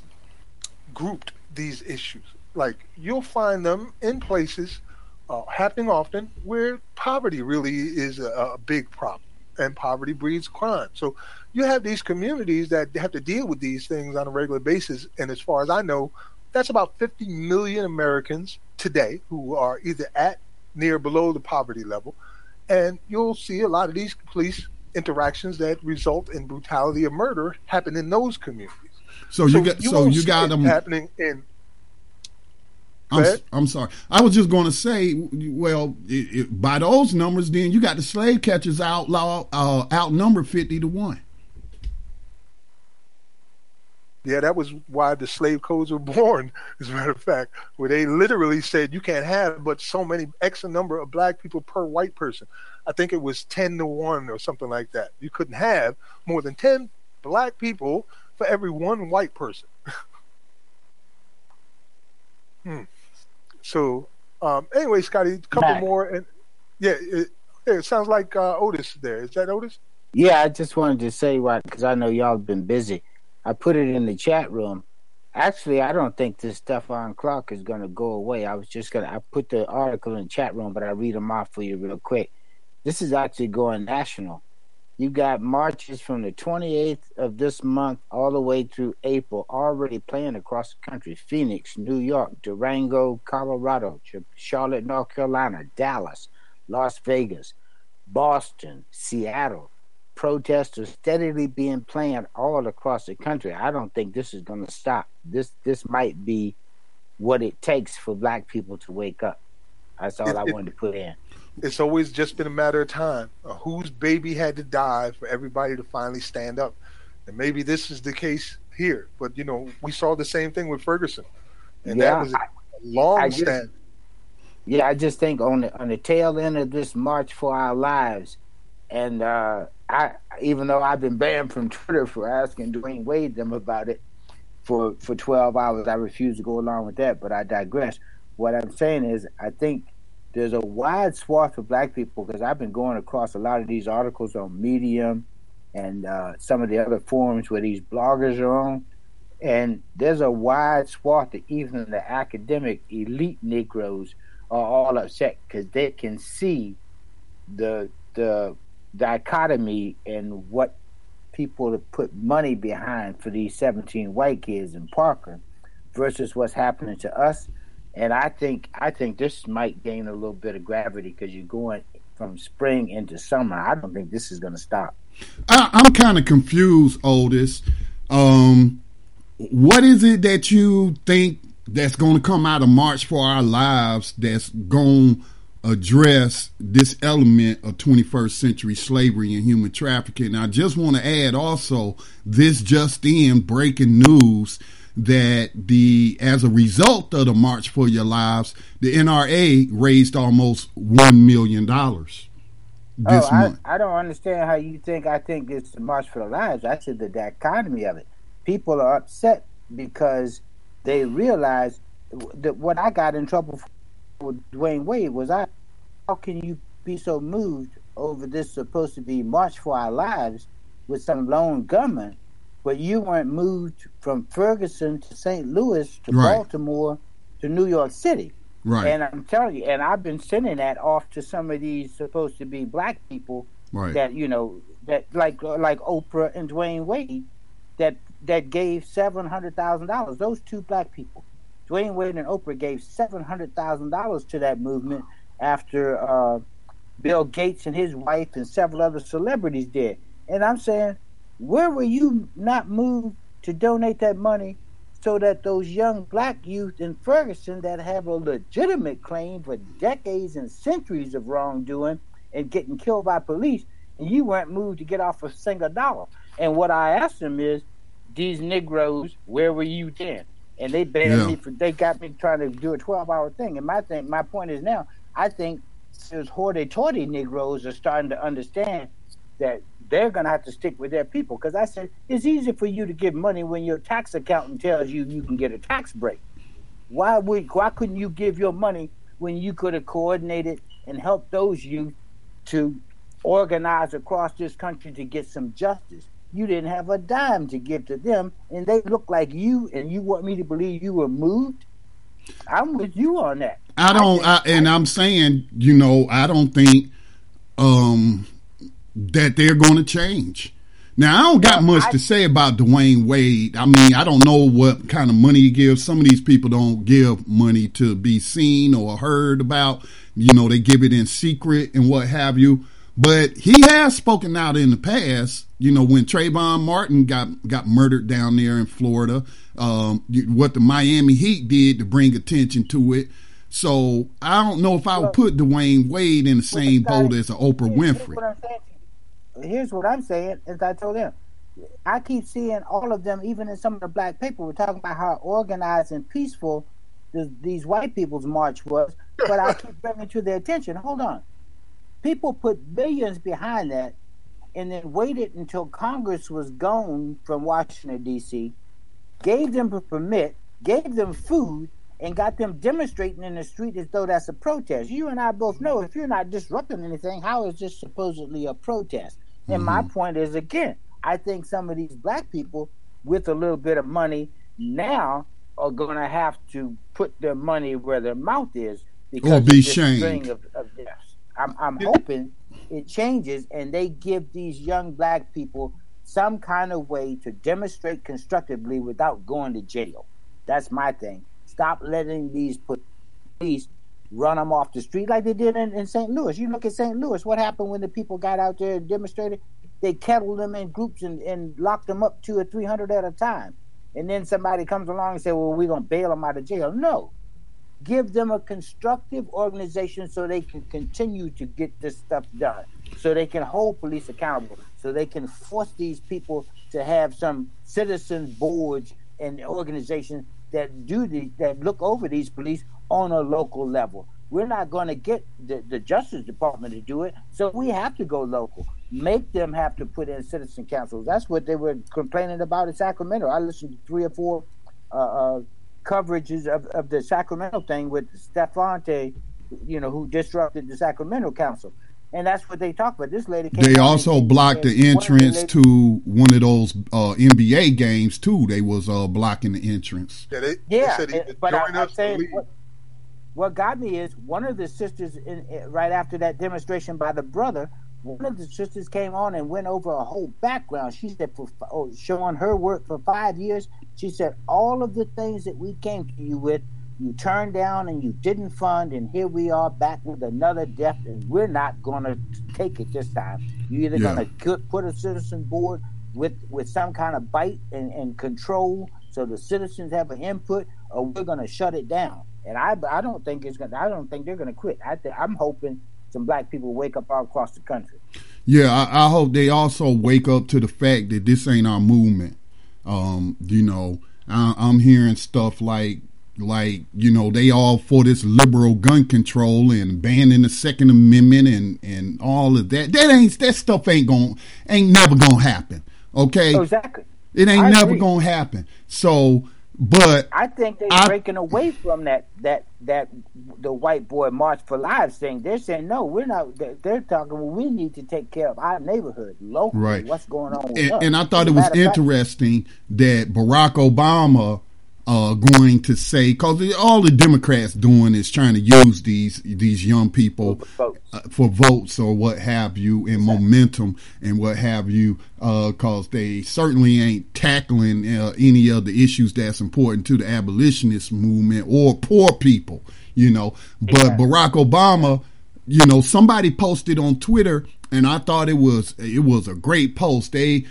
grouped these issues. Like you'll find them in places uh, happening often where poverty really is a, a, big problem and poverty breeds crime. So you have these communities that have to deal with these things on a regular basis and as far as i know that's about 50 million americans today who are either at near below the poverty level. And you'll see a lot of these police interactions that result in brutality or murder happen in those communities so, so you got so you got them happening in I'm, I'm, sorry. I was just going to say, well, it, it, by those numbers, then you got the slave catchers outlaw uh, outnumbered fifty to one. Yeah, that was why the slave codes were born. As a matter of fact, where they literally said you can't have but so many X number of black people per white person. I think it was ten to one or something like that. You couldn't have more than ten black people for every one white person. hmm. So um, anyway, Scotty, a couple Back. more, and yeah, it, it sounds like uh, Otis there. Is that Otis? Yeah, I just wanted to say what because I know y'all have been busy. I put it in the chat room. Actually, I don't think this Stephon Clark is going to go away. I was just going to, I put the article in the chat room, but I read them off for you real quick. This is actually going national. You got marches from the 28th of this month all the way through April already playing across the country Phoenix, New York, Durango, Colorado, Charlotte, North Carolina, Dallas, Las Vegas, Boston, Seattle. Protests are steadily being planned all across the country. I don't think this is going to stop. This this might be what it takes for black people to wake up. That's all it, I wanted to put in it's always just been a matter of time. Uh, whose baby had to die for everybody to finally stand up? And maybe this is the case here. But you know, we saw the same thing with Ferguson, and yeah, that was a long I just, stand. Yeah, I just think on the on the tail end of this march for our lives, and uh, I even though I've been banned from Twitter for asking Dwyane Wade them about it for for twelve hours, I refuse to go along with that. But I digress. What I'm saying is, I think there's a wide swath of black people because I've been going across a lot of these articles on Medium and uh, some of the other forums where these bloggers are on. And there's a wide swath that even the academic elite Negroes are all upset because they can see the the dichotomy in what people put money behind for these 17 white kids in Parkland versus what's happening to us and I think I think this might gain a little bit of gravity because you're going from spring into summer. I don't think this is going to stop. I, am kind of confused, Otis. Um, what is it that you think that's going to come out of March for Our Lives that's going address this element of 21st century slavery and human trafficking? I just want to add also this just in breaking news that the as a result of the March for Your Lives, the NRA raised almost one million dollars this oh, month. I, I don't understand how you think I think it's the March for the Lives. I said the dichotomy of it. People are upset because they realize that what I got in trouble with Dwyane Wade was I how can you be so moved over this supposed to be March for Our Lives with some lone gunman but you weren't moved from Ferguson to St. Louis to right. Baltimore to New York City. Right. And I'm telling you, and I've been sending that off to some of these supposed to be black people right. that you know that like like Oprah and Dwyane Wade that that gave seven hundred thousand dollars. Those two black people, Dwyane Wade and Oprah, gave seven hundred thousand dollars to that movement after uh, Bill Gates and his wife and several other celebrities did. And I'm saying where were you not moved to donate that money so that those young black youth in Ferguson that have a legitimate claim for decades and centuries of wrongdoing and getting killed by police, and you weren't moved to get off a single dollar? And what I asked them is, these Negroes, where were you then? And they banned yeah. me for they got me trying to do a twelve hour thing. And my thing my point is now, I think those hoity toity Negroes are starting to understand that they're going to have to stick with their people. Because I said it's easy for you to give money when your tax accountant tells you you can get a tax break. Why would why couldn't you give your money when you could have coordinated and helped those youth to organize across this country to get some justice? You didn't have a dime to give to them, and they look like you, and you want me to believe you were moved. I'm with you on that. I don't, I and I'm saying, you know, I don't think um, that they're going to change. Now, I don't got much to say about Dwyane Wade. I mean, I don't know what kind of money he gives. Some of these people don't give money to be seen or heard about. You know, they give it in secret and what have you. But he has spoken out in the past. You know, when Trayvon Martin got got murdered down there in Florida, um, what the Miami Heat did to bring attention to it. So I don't know if I would put Dwyane Wade in the same boat as Oprah Winfrey here's what I'm saying, as I told them. I keep seeing all of them, even in some of the black people, we're talking about how organized and peaceful these white people's march was, but I keep bringing to their attention. Hold on. People put billions behind that and then waited until Congress was gone from Washington, D.C., gave them a permit, gave them food, and got them demonstrating in the street as though that's a protest. You and I both know if you're not disrupting anything, how is this supposedly a protest? And mm-hmm. my point is again, I think some of these black people with a little bit of money now are going to have to put their money where their mouth is because or be shamed. Of, of I'm, I'm hoping it changes and they give these young black people some kind of way to demonstrate constructively without going to jail. That's my thing. Stop letting these police run them off the street like they did in, in St. Louis. You look at St. Louis, what happened when the people got out there and demonstrated? They kettled them in groups and, and locked them up two or three hundred at a time. And then somebody comes along and say, well, we're going to bail them out of jail. No. Give them a constructive organization so they can continue to get this stuff done, so they can hold police accountable, so they can force these people to have some citizen boards and organizations that do the, that look over these police on a local level. We're not going to get the, the Justice Department to do it, so we have to go local. Make them have to put in citizen councils. That's what they were complaining about in Sacramento. I listened to three or four uh, uh, coverages of, of the Sacramento thing with Stevante, you know, who disrupted the Sacramento Council and that's what they talk about. This lady. they also blocked the entrance the to one of those uh, NBA games too. They was uh, blocking the entrance. Yeah, they, yeah. They but I, am saying what, what, got me is one of the sisters in, in, right after that demonstration by the brother. One of the sisters came on and went over a whole background. She said, for oh, showing her work for five years. She said all of the things that we came to you with you turned down and you didn't fund, and here we are back with another death, and we're not going to take it this time. You're either yeah. going to put a citizen board with with some kind of bite and, and control, so the citizens have an input, or we're going to shut it down. And I I don't think it's going. I don't think they're going to quit. I th- I'm hoping some black people wake up all across the country. Yeah, I, I hope they also wake up to the fact that this ain't our movement. Um, you know, I, I'm hearing stuff like like you know they all for this liberal gun control and banning the second amendment and and all of that that ain't that stuff ain't going ain't never gonna happen okay oh, exactly it ain't I never agree. gonna happen so but I think they're breaking away from that that that the white boy march for lives thing. They're saying no, we're not. They're talking. Well, we need to take care of our neighborhood locally. Right. What's going on? And, and, I thought it was interesting fact, that Barack Obama uh, going to say because all the Democrats doing is trying to use these these young people for, uh, for votes or what have you and momentum and what have you because uh, they certainly ain't tackling uh, any of the issues that's important to the abolitionist movement or poor people, you know. But Barack Obama, you know, somebody posted on Twitter and I thought it was it was a great post. They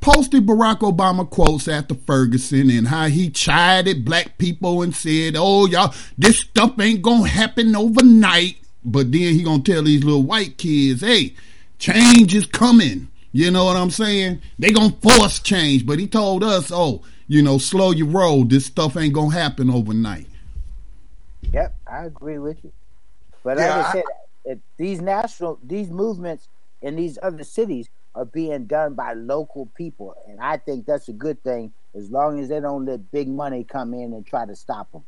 posted Barack Obama quotes after Ferguson and how he chided black people and said, "Oh, y'all, this stuff ain't gonna happen overnight." But then he gonna tell these little white kids, "Hey, change is coming." You know what I'm saying? They gonna force change, but he told us, "Oh, you know, slow your roll. This stuff ain't gonna happen overnight." Yep, I agree with you. But yeah, like I, I said, it, these national, these movements in these other cities are being done by local people, and I think that's a good thing as long as they don't let big money come in and try to stop them.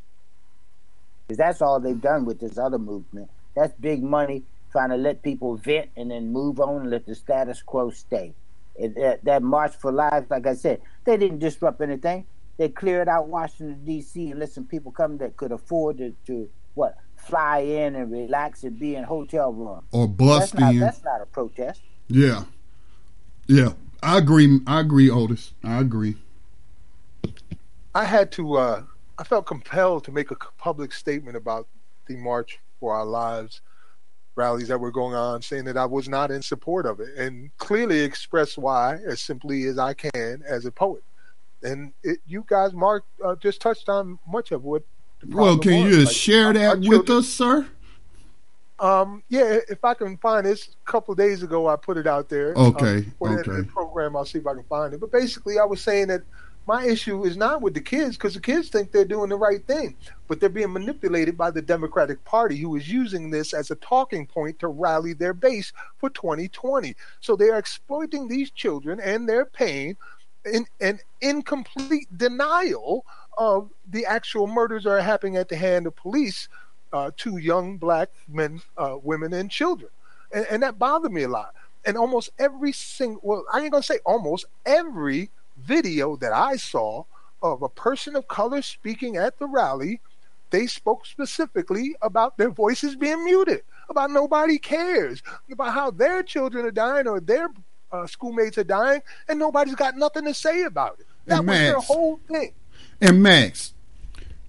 Because that's all they've done with this other movement. That's big money trying to let people vent and then move on and let the status quo stay. It, that, that March for Lives, like I said, they didn't disrupt anything. They cleared out Washington D.C. and let some people come that could afford to, to what fly in and relax and be in hotel rooms. Or bust that's not, in. That's not a protest. Yeah, yeah, I agree. I agree, Otis. I agree. I had to. Uh, I felt compelled to make a public statement about the March for Our Lives rallies that were going on, saying that I was not in support of it, and clearly express why as simply as I can as a poet. And it, you guys, Mark, uh, just touched on much of what. well, can was. you like, share that with us, sir? Um, yeah, if I can find this, a couple of days ago I put it out there. Okay, um, okay. The program, I'll see if I can find it. But basically, I was saying that my issue is not with the kids because the kids think they're doing the right thing, but they're being manipulated by the Democratic Party, who is using this as a talking point to rally their base for 2020. So they are exploiting these children and their pain in an incomplete denial of the actual murders that are happening at the hand of police uh, to young black men, uh, women, and children, and, and, that bothered me a lot. And almost every single, well, I ain't gonna say almost every video that I saw of a person of color speaking at the rally, they spoke specifically about their voices being muted. about nobody cares about how their children are dying or their uh, schoolmates are dying, and nobody's got nothing to say about it. That was their whole thing. And Max,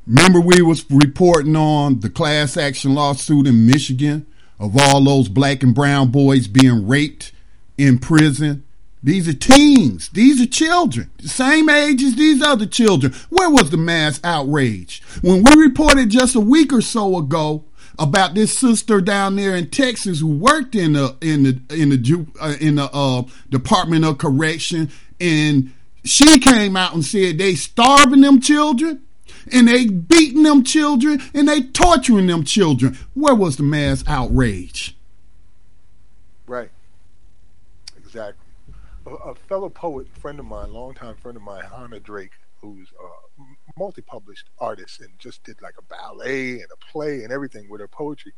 remember we was reporting on the class action lawsuit in Michigan of all those black and brown boys being raped in prison. These are teens. These are children, same age as these other children. Where was the mass outrage? When we reported just a week or so ago about this sister down there in Texas who worked in the in the in the uh, in the uh, Department of Correction, and she came out and said they starving them children and they beating them children and they torturing them children. Where was the mass outrage? Right. Exactly. A, a fellow poet, friend of mine, longtime friend of mine, Hannah Drake, who's a multi-published artist and just did like a ballet and a play and everything with her poetry.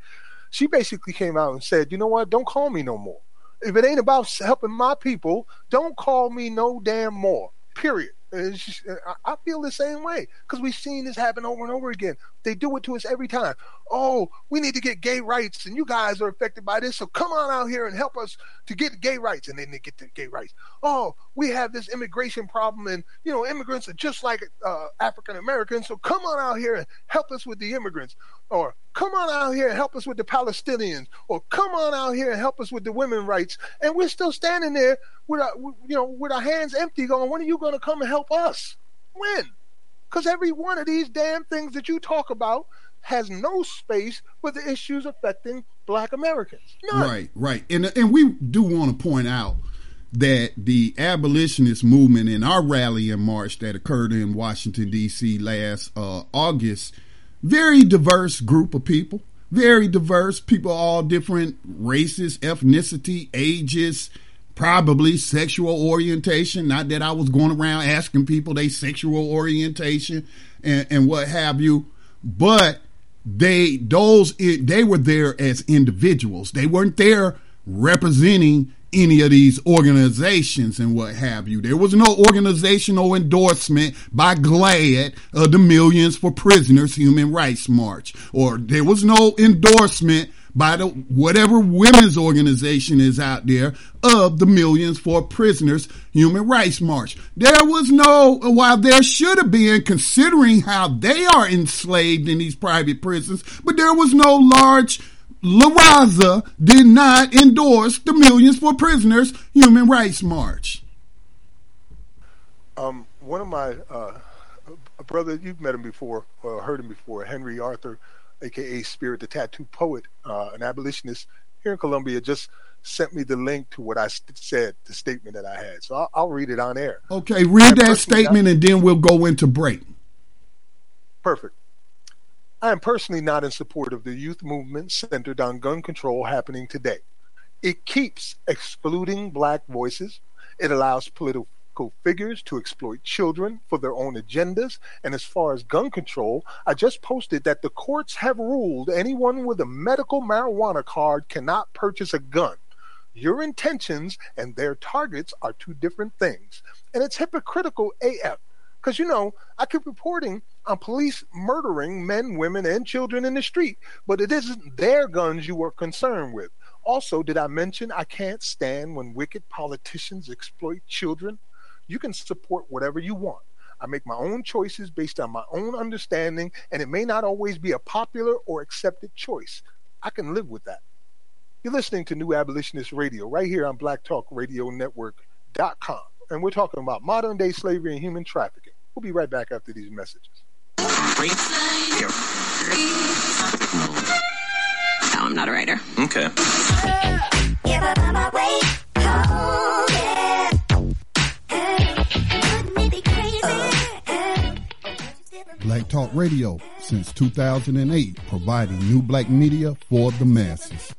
She basically came out and said, "You know what? Don't call me no more. If it ain't about helping my people, don't call me no damn more. Period." I feel the same way because we've seen this happen over and over again. They do it to us every time. Oh, we need to get gay rights, and you guys are affected by this, so come on out here and help us to get gay rights. And then they get the gay rights. Oh, we have this immigration problem, and you know, immigrants are just like uh, African Americans, so come on out here and help us with the immigrants, or come on out here and help us with the Palestinians, or come on out here and help us with the women rights. And we're still standing there with our, you know, with our hands empty, going, "When are you going to come and help us? When?" Because every one of these damn things that you talk about has no space for the issues affecting black Americans. None. Right, right. And and we do want to point out that the abolitionist movement in our rally and march that occurred in Washington D.C. last uh, August, very diverse group of people, very diverse people, all different races, ethnicity, ages, probably sexual orientation. Not that I was going around asking people they sexual orientation and, and what have you, but they those they were there as individuals. They weren't there representing any of these organizations and what have you. There was no organizational endorsement by GLAAD of the Millions for Prisoners Human Rights March, or there was no endorsement by the whatever women's organization is out there of the Millions for Prisoners Human Rights March. There was no, while there should have been, considering how they are enslaved in these private prisons, but there was no large La Raza did not endorse the Millions for Prisoners Human Rights March. Um, one of my uh, brother, you've met him before or heard him before, Henry Arthur aka Spirit the Tattoo Poet, uh, an abolitionist here in Columbia, just sent me the link to what I said, the statement that I had. So I'll, I'll read it on air. Okay, read that statement not, and then we'll go into break. Perfect. I am personally not in support of the youth movement centered on gun control happening today. It keeps excluding black voices. It allows political figures to exploit children for their own agendas. And as far as gun control, I just posted that the courts have ruled anyone with a medical marijuana card cannot purchase a gun. Your intentions and their targets are two different things. And it's hypocritical AF. Because, you know, I keep reporting on police murdering men, women, and children in the street, but it isn't their guns you are concerned with. Also, did I mention I can't stand when wicked politicians exploit children? You can support whatever you want. I make my own choices based on my own understanding, and it may not always be a popular or accepted choice. I can live with that. You're listening to New Abolitionist Radio right here on BlackTalkRadioNetwork.com. And we're talking about modern day slavery and human trafficking. We'll be right back after these messages. No, I'm not a writer. Okay. Black Talk Radio since 2008, providing new black media for the masses.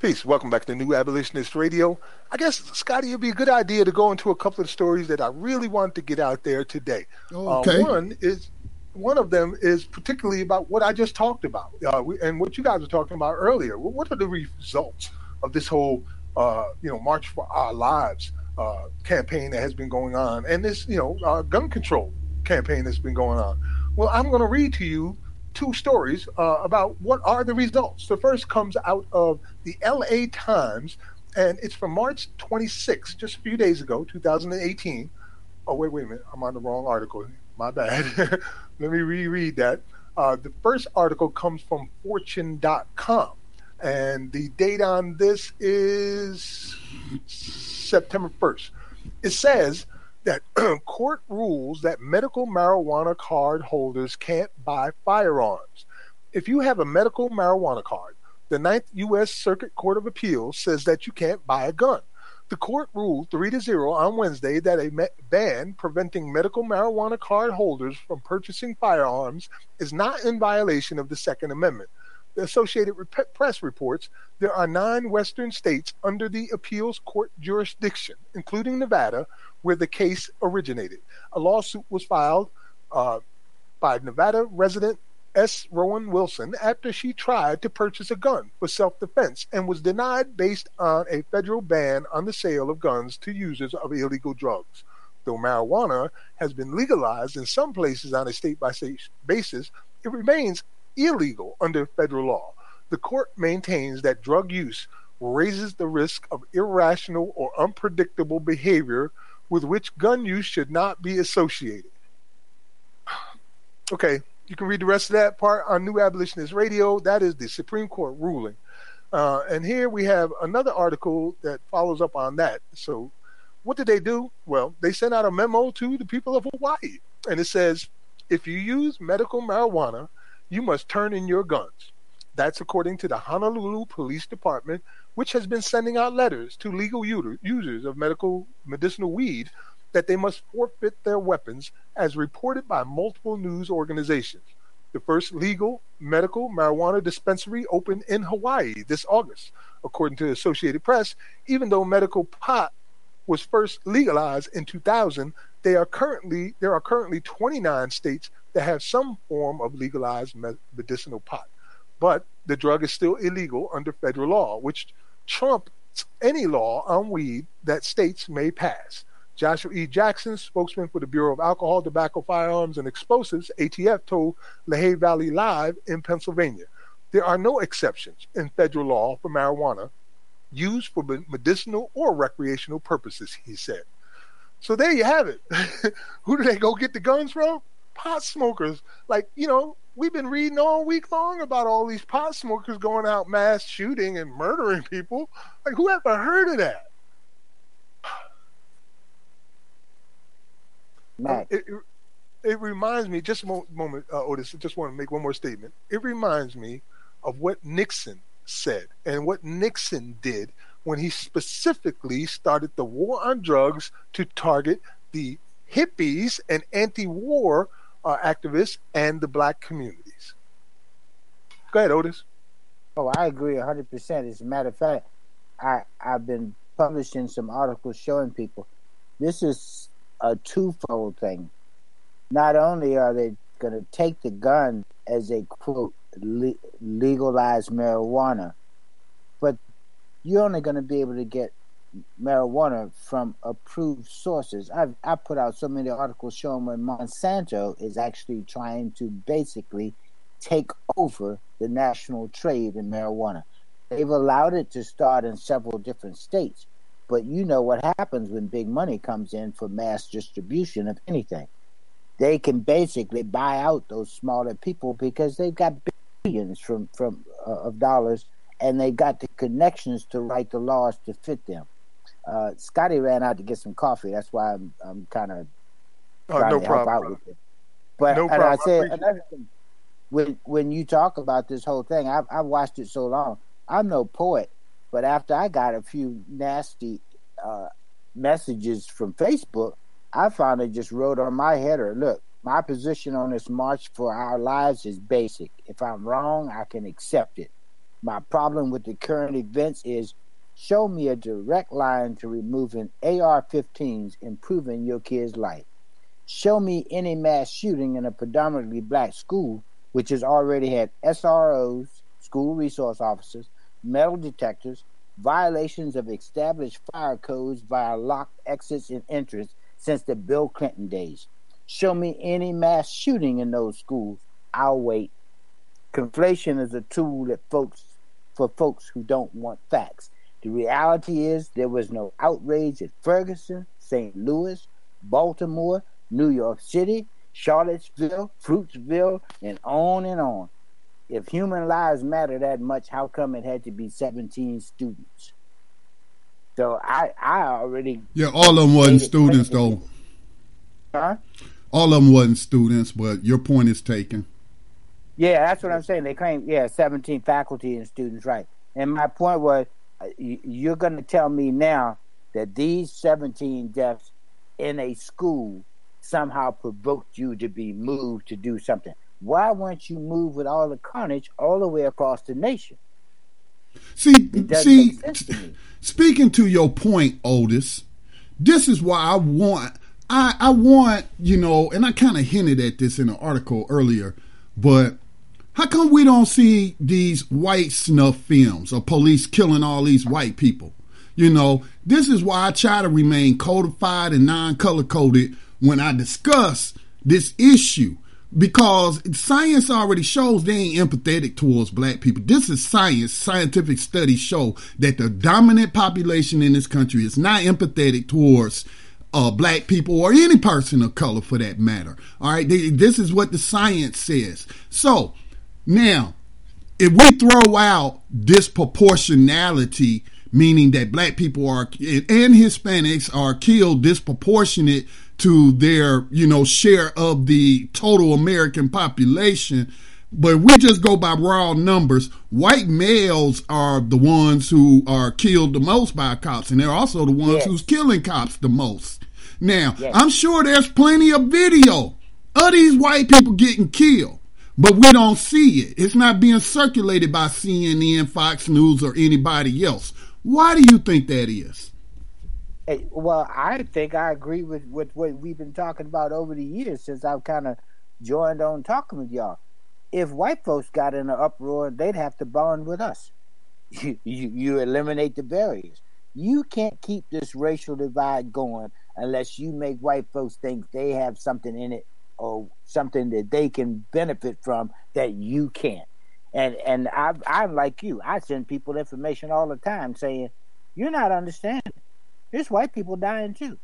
Peace. Welcome back to New Abolitionist Radio. I guess, Scotty, it'd be a good idea to go into a couple of stories that I really want to get out there today. Okay. Uh, one is one of them is particularly about what I just talked about uh, we, and what you guys were talking about earlier. What are the results of this whole uh, you know, March for Our Lives uh, campaign that has been going on, and this, you know, gun control campaign that's been going on. Well, I'm going to read to you two stories uh, about what are the results. The first comes out of the LA Times, and it's from March 26, just a few days ago, 2018. Oh, wait, wait a minute. I'm on the wrong article. My bad. Let me reread that. Uh, the first article comes from Fortune.com, and the date on this is September 1st. It says that court rules that medical marijuana card holders can't buy firearms. If you have a medical marijuana card, the Ninth U.S. Circuit Court of Appeals says that you can't buy a gun. The court ruled 3 to 0 on Wednesday that a ban preventing medical marijuana card holders from purchasing firearms is not in violation of the Second Amendment. The Associated Press reports there are nine Western states under the appeals court jurisdiction, including Nevada, where the case originated. A lawsuit was filed uh, by Nevada resident S. Rowan Wilson after she tried to purchase a gun for self defense and was denied based on a federal ban on the sale of guns to users of illegal drugs. Though marijuana has been legalized in some places on a state by state basis, it remains illegal under federal law. The court maintains that drug use raises the risk of irrational or unpredictable behavior with which gun use should not be associated. Okay, you can read the rest of that part on New Abolitionist Radio. That is the Supreme Court ruling. Uh, and here we have another article that follows up on that. So, what did they do? Well, they sent out a memo to the people of Hawaii, and it says if you use medical marijuana, you must turn in your guns. That's according to the Honolulu Police Department, which has been sending out letters to legal users of medical medicinal weed that they must forfeit their weapons, as reported by multiple news organizations. The first legal medical marijuana dispensary opened in Hawaii this August, according to the Associated Press. Even though medical pot was first legalized in 2000, they are currently there are currently 29 states that have some form of legalized medicinal pot, but the drug is still illegal under federal law, which trumps any law on weed that states may pass. Joshua E. Jackson, spokesman for the Bureau of Alcohol, Tobacco, Firearms, and Explosives, ATF, told Lehigh Valley Live in Pennsylvania. There are no exceptions in federal law for marijuana used for medicinal or recreational purposes, he said. So there you have it. Who do they go get the guns from? Pot smokers. Like, you know, we've been reading all week long about all these pot smokers going out mass shooting and murdering people. Like, who ever heard of that? Mac. It, it, it, reminds me, just a moment, uh, Otis, I just want to make one more statement. It reminds me of what Nixon said and what Nixon did when he specifically started the war on drugs to target the hippies and anti war uh, activists and the black communities. Go ahead, Otis. Oh, I agree 100%. As a matter of fact, I, I've been publishing some articles showing people this is a twofold thing. Not only are they going to take the gun as a quote le- legalized marijuana, but you're only going to be able to get marijuana from approved sources. I've I put out so many articles showing when Monsanto is actually trying to basically take over the national trade in marijuana. They've allowed it to start in several different states. But you know what happens when big money comes in for mass distribution of anything. They can basically buy out those smaller people because they've got billions from from uh, of dollars and they've got the connections to write the laws to fit them. Uh, Scotty ran out to get some coffee. That's why I'm I'm kind of oh, trying no to help out with it. But no and I said another thing. When when you talk about this whole thing, I've I've watched it so long. I'm no poet, but after I got a few nasty uh, messages from Facebook, I finally just wrote on my header, look, my position on this March for Our Lives is basic. If I'm wrong, I can accept it. My problem with the current events is show me a direct line to removing AR 15s, improving your kid's life. Show me any mass shooting in a predominantly black school, which has already had SROs, school resource officers, metal detectors, violations of established fire codes via locked exits and entrance since the Bill Clinton days. Show me any mass shooting in those schools. I'll wait. Conflation is a tool that folks for folks who don't want facts. The reality is there was no outrage at Ferguson, St. Louis, Baltimore, New York City, Charlottesville, Fruitvale, and on and on. If human lives matter that much, how come it had to be 17 students? So I, I already. Yeah, all of them wasn't students, though. Huh? All of them wasn't students, but your point is taken. Yeah, that's what I'm saying. They claim, yeah, 17 faculty and students, right. And my point was, uh, you're going to tell me now that these 17 deaths in a school somehow provoked you to be moved to do something. Why weren't you moved with all the carnage all the way across the nation? See, see, to speaking to your point, Otis, this is why I want, I, I want, you know, and I kind of hinted at this in an article earlier, but how come we don't see these white snuff films of police killing all these white people? You know, this is why I try to remain codified and non color coded when I discuss this issue because science already shows they ain't empathetic towards black people. This is science. Scientific studies show that the dominant population in this country is not empathetic towards uh, black people or any person of color for that matter. All right. They, this is what the science says. So now, if we throw out disproportionality meaning that black people are and Hispanics are killed disproportionate to their, you know, share of the total American population. But we just go by raw numbers. White males are the ones who are killed the most by cops, and they're also the ones yes. who's killing cops the most. Now, yes. I'm sure there's plenty of video of these white people getting killed, but we don't see it. It's not being circulated by CNN, Fox News, or anybody else. Why do you think that is? Hey, well, I think I agree with, with what we've been talking about over the years since I've kind of joined on talking with y'all. If white folks got in an uproar, they'd have to bond with us. You, you, you eliminate the barriers. You can't keep this racial divide going unless you make white folks think they have something in it or something that they can benefit from that you can't. And and I I'm like you. I send people information all the time saying, "You're not understanding. There's white people dying too,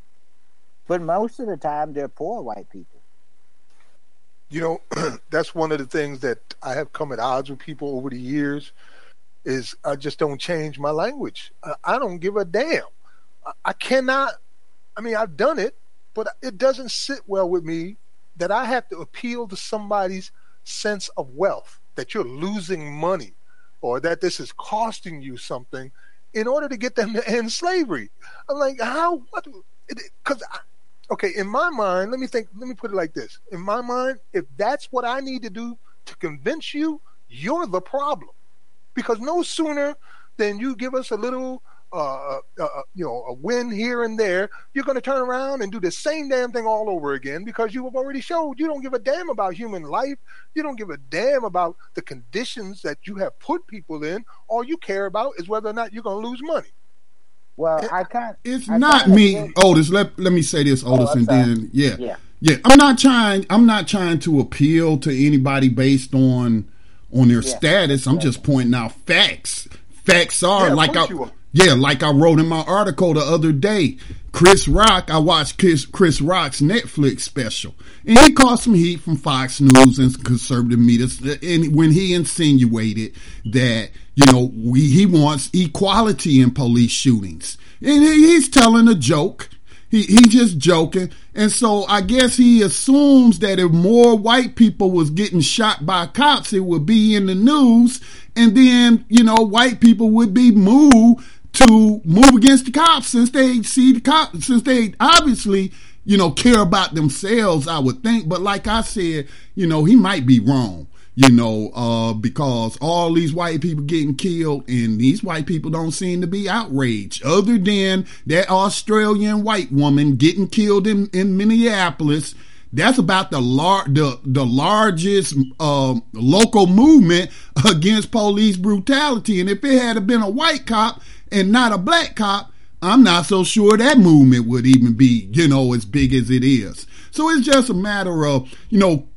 but most of the time they're poor white people." You know, that's one of the things that I have come at odds with people over the years. Is I just don't change my language. I, don't give a damn. I cannot. I mean, I've done it, but it doesn't sit well with me that I have to appeal to somebody's sense of wealth that you're losing money or that this is costing you something in order to get them to end slavery. I'm like, how? What? Because, okay, in my mind, let me think, let me put it like this. In my mind, if that's what I need to do to convince you, you're the problem. Because no sooner than you give us a little uh, uh, uh, you know, a win here and there, you're going to turn around and do the same damn thing all over again because you have already showed you don't give a damn about human life. You don't give a damn about the conditions that you have put people in. All you care about is whether or not you're going to lose money. Well, I can't. It's I not me, Otis. Let let me say this, oh, Otis, oh, and then yeah, yeah, yeah. I'm not trying. I'm not trying to appeal to anybody based on on their yeah. status. I'm yeah. just pointing out facts. Facts are like I, yeah, like I wrote in my article the other day, Chris Rock, I watched Chris, Chris Rock's Netflix special, and he caught some heat from Fox News and conservative media and when he insinuated that, you know, we, he wants equality in police shootings. And he's telling a joke. He, he's just joking. And so I guess he assumes that if more white people was getting shot by cops, it would be in the news. And then, you know, white people would be moved to move against the cops since they see the cops, since they obviously, you know, care about themselves, I would think. But like I said, you know, he might be wrong, you know, uh, because all these white people getting killed and these white people don't seem to be outraged other than that Australian white woman getting killed in, in Minneapolis That's about the lar- the the largest um, local movement against police brutality. And if it had been a white cop and not a black cop, I'm not so sure that movement would even be, you know, as big as it is. So it's just a matter of, you know,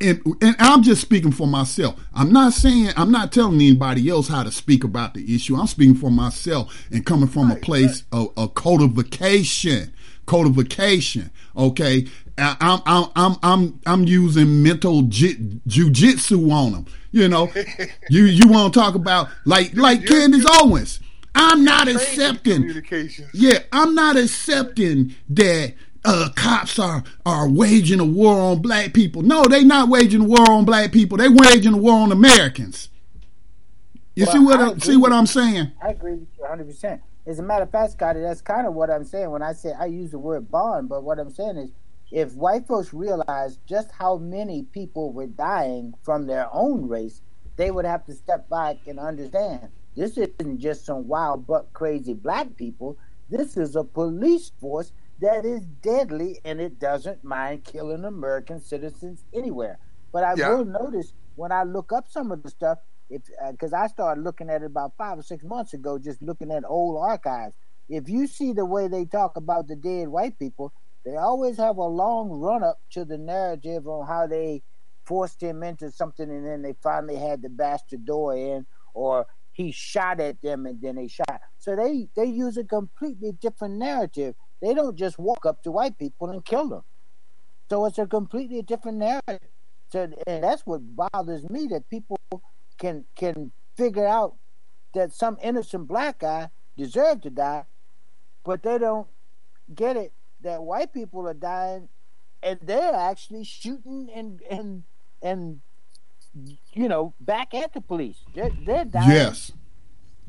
and, and, I'm just speaking for myself. I'm not saying I'm not telling anybody else how to speak about the issue. I'm speaking for myself and coming from a place of, of codification. Codification. Okay, I'm I'm I'm I'm I'm using mental j- jujitsu on them. You know, you you want to talk about like like Candace Owens. I'm not accepting. Yeah, I'm not accepting that uh, cops are are waging a war on black people. No, they not waging a war on black people. They waging a war on Americans. You well, see what I, I see what I'm saying? I agree with you 100. percent As a matter of fact, Scotty, that's kind of what I'm saying when I say I use the word bond. But what I'm saying is, if white folks realized just how many people were dying from their own race, they would have to step back and understand this isn't just some wild buck crazy black people. This is a police force that is deadly and it doesn't mind killing American citizens anywhere. But I yeah. will notice when I look up some of the stuff, because uh, I started looking at it about five or six months ago, just looking at old archives. If you see the way they talk about the dead white people, they always have a long run up to the narrative on how they forced him into something and then they finally had to bash the door in, or he shot at them and then they shot. So they they use a completely different narrative they don't just walk up to white people and kill them. So it's a completely different narrative. So, and that's what bothers me that people can can figure out that some innocent black guy deserved to die, but they don't get it that white people are dying and they're actually shooting and and and you know back at the police. They're, they're dying. Yes.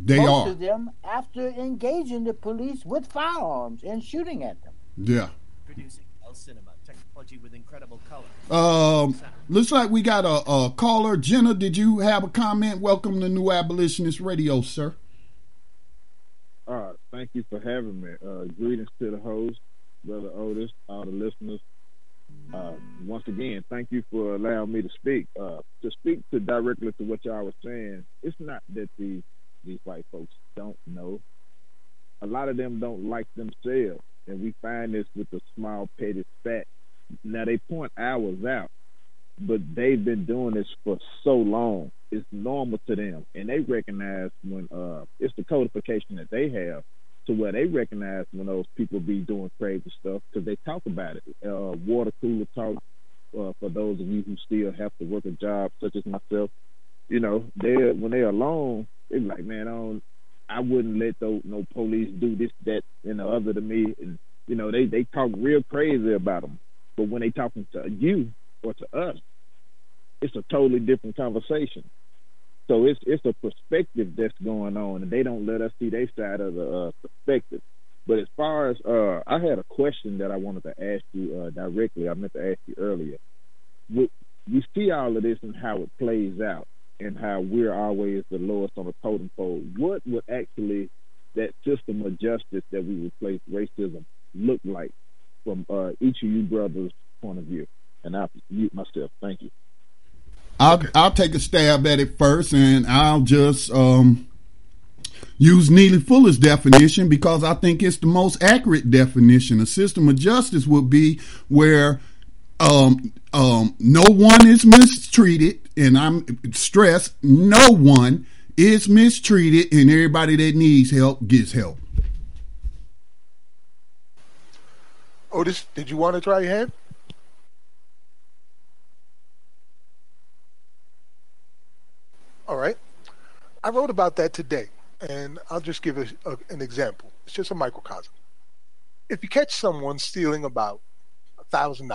They Most are. of them after engaging the police with firearms and shooting at them. Yeah. Producing El Cinema, technology with incredible color. Um, looks like we got a, a caller. Jenna, did you have a comment? Welcome to New Abolitionist Radio, sir. Uh, thank you for having me. Uh, greetings to the host, Brother Otis, all the listeners. Uh, once again, thank you for allowing me to speak. Uh, to speak to directly to what y'all was saying, it's not that the these white folks don't know. A lot of them don't like themselves, and we find this with the small petty fat. Now they point ours out, but they've been doing this for so long. It's normal to them, and they recognize when uh, it's the codification that they have to where they recognize when those people be doing crazy stuff because they talk about it. Uh, water cooler talk uh, for those of you who still have to work a job, such as myself. You know, they when they're alone, they be like, man, I don't, I wouldn't let those no police do this, that, and the other to me. And you know, they they talk real crazy about them. But when they talking to you or to us, it's a totally different conversation. So it's it's a perspective that's going on, and they don't let us see their side of the uh, perspective. But as far as uh, I had a question that I wanted to ask you uh, directly. I meant to ask you earlier. We, we see all of this and how it plays out and how we're always the lowest on the totem pole. What would actually that system of justice that we replace racism look like from uh, each of you brothers' point of view? And I'll mute myself. Thank you. I'll okay. I'll take a stab at it first, and I'll just um, use Neely Fuller's definition because I think it's the most accurate definition. A system of justice would be where um, um, no one is mistreated, and I'm stressed, no one is mistreated, and everybody that needs help gets help. Otis, did you want to try your hand? All right. I wrote about that today, and I'll just give a, a, an example. It's just a microcosm. If you catch someone stealing about $1,000,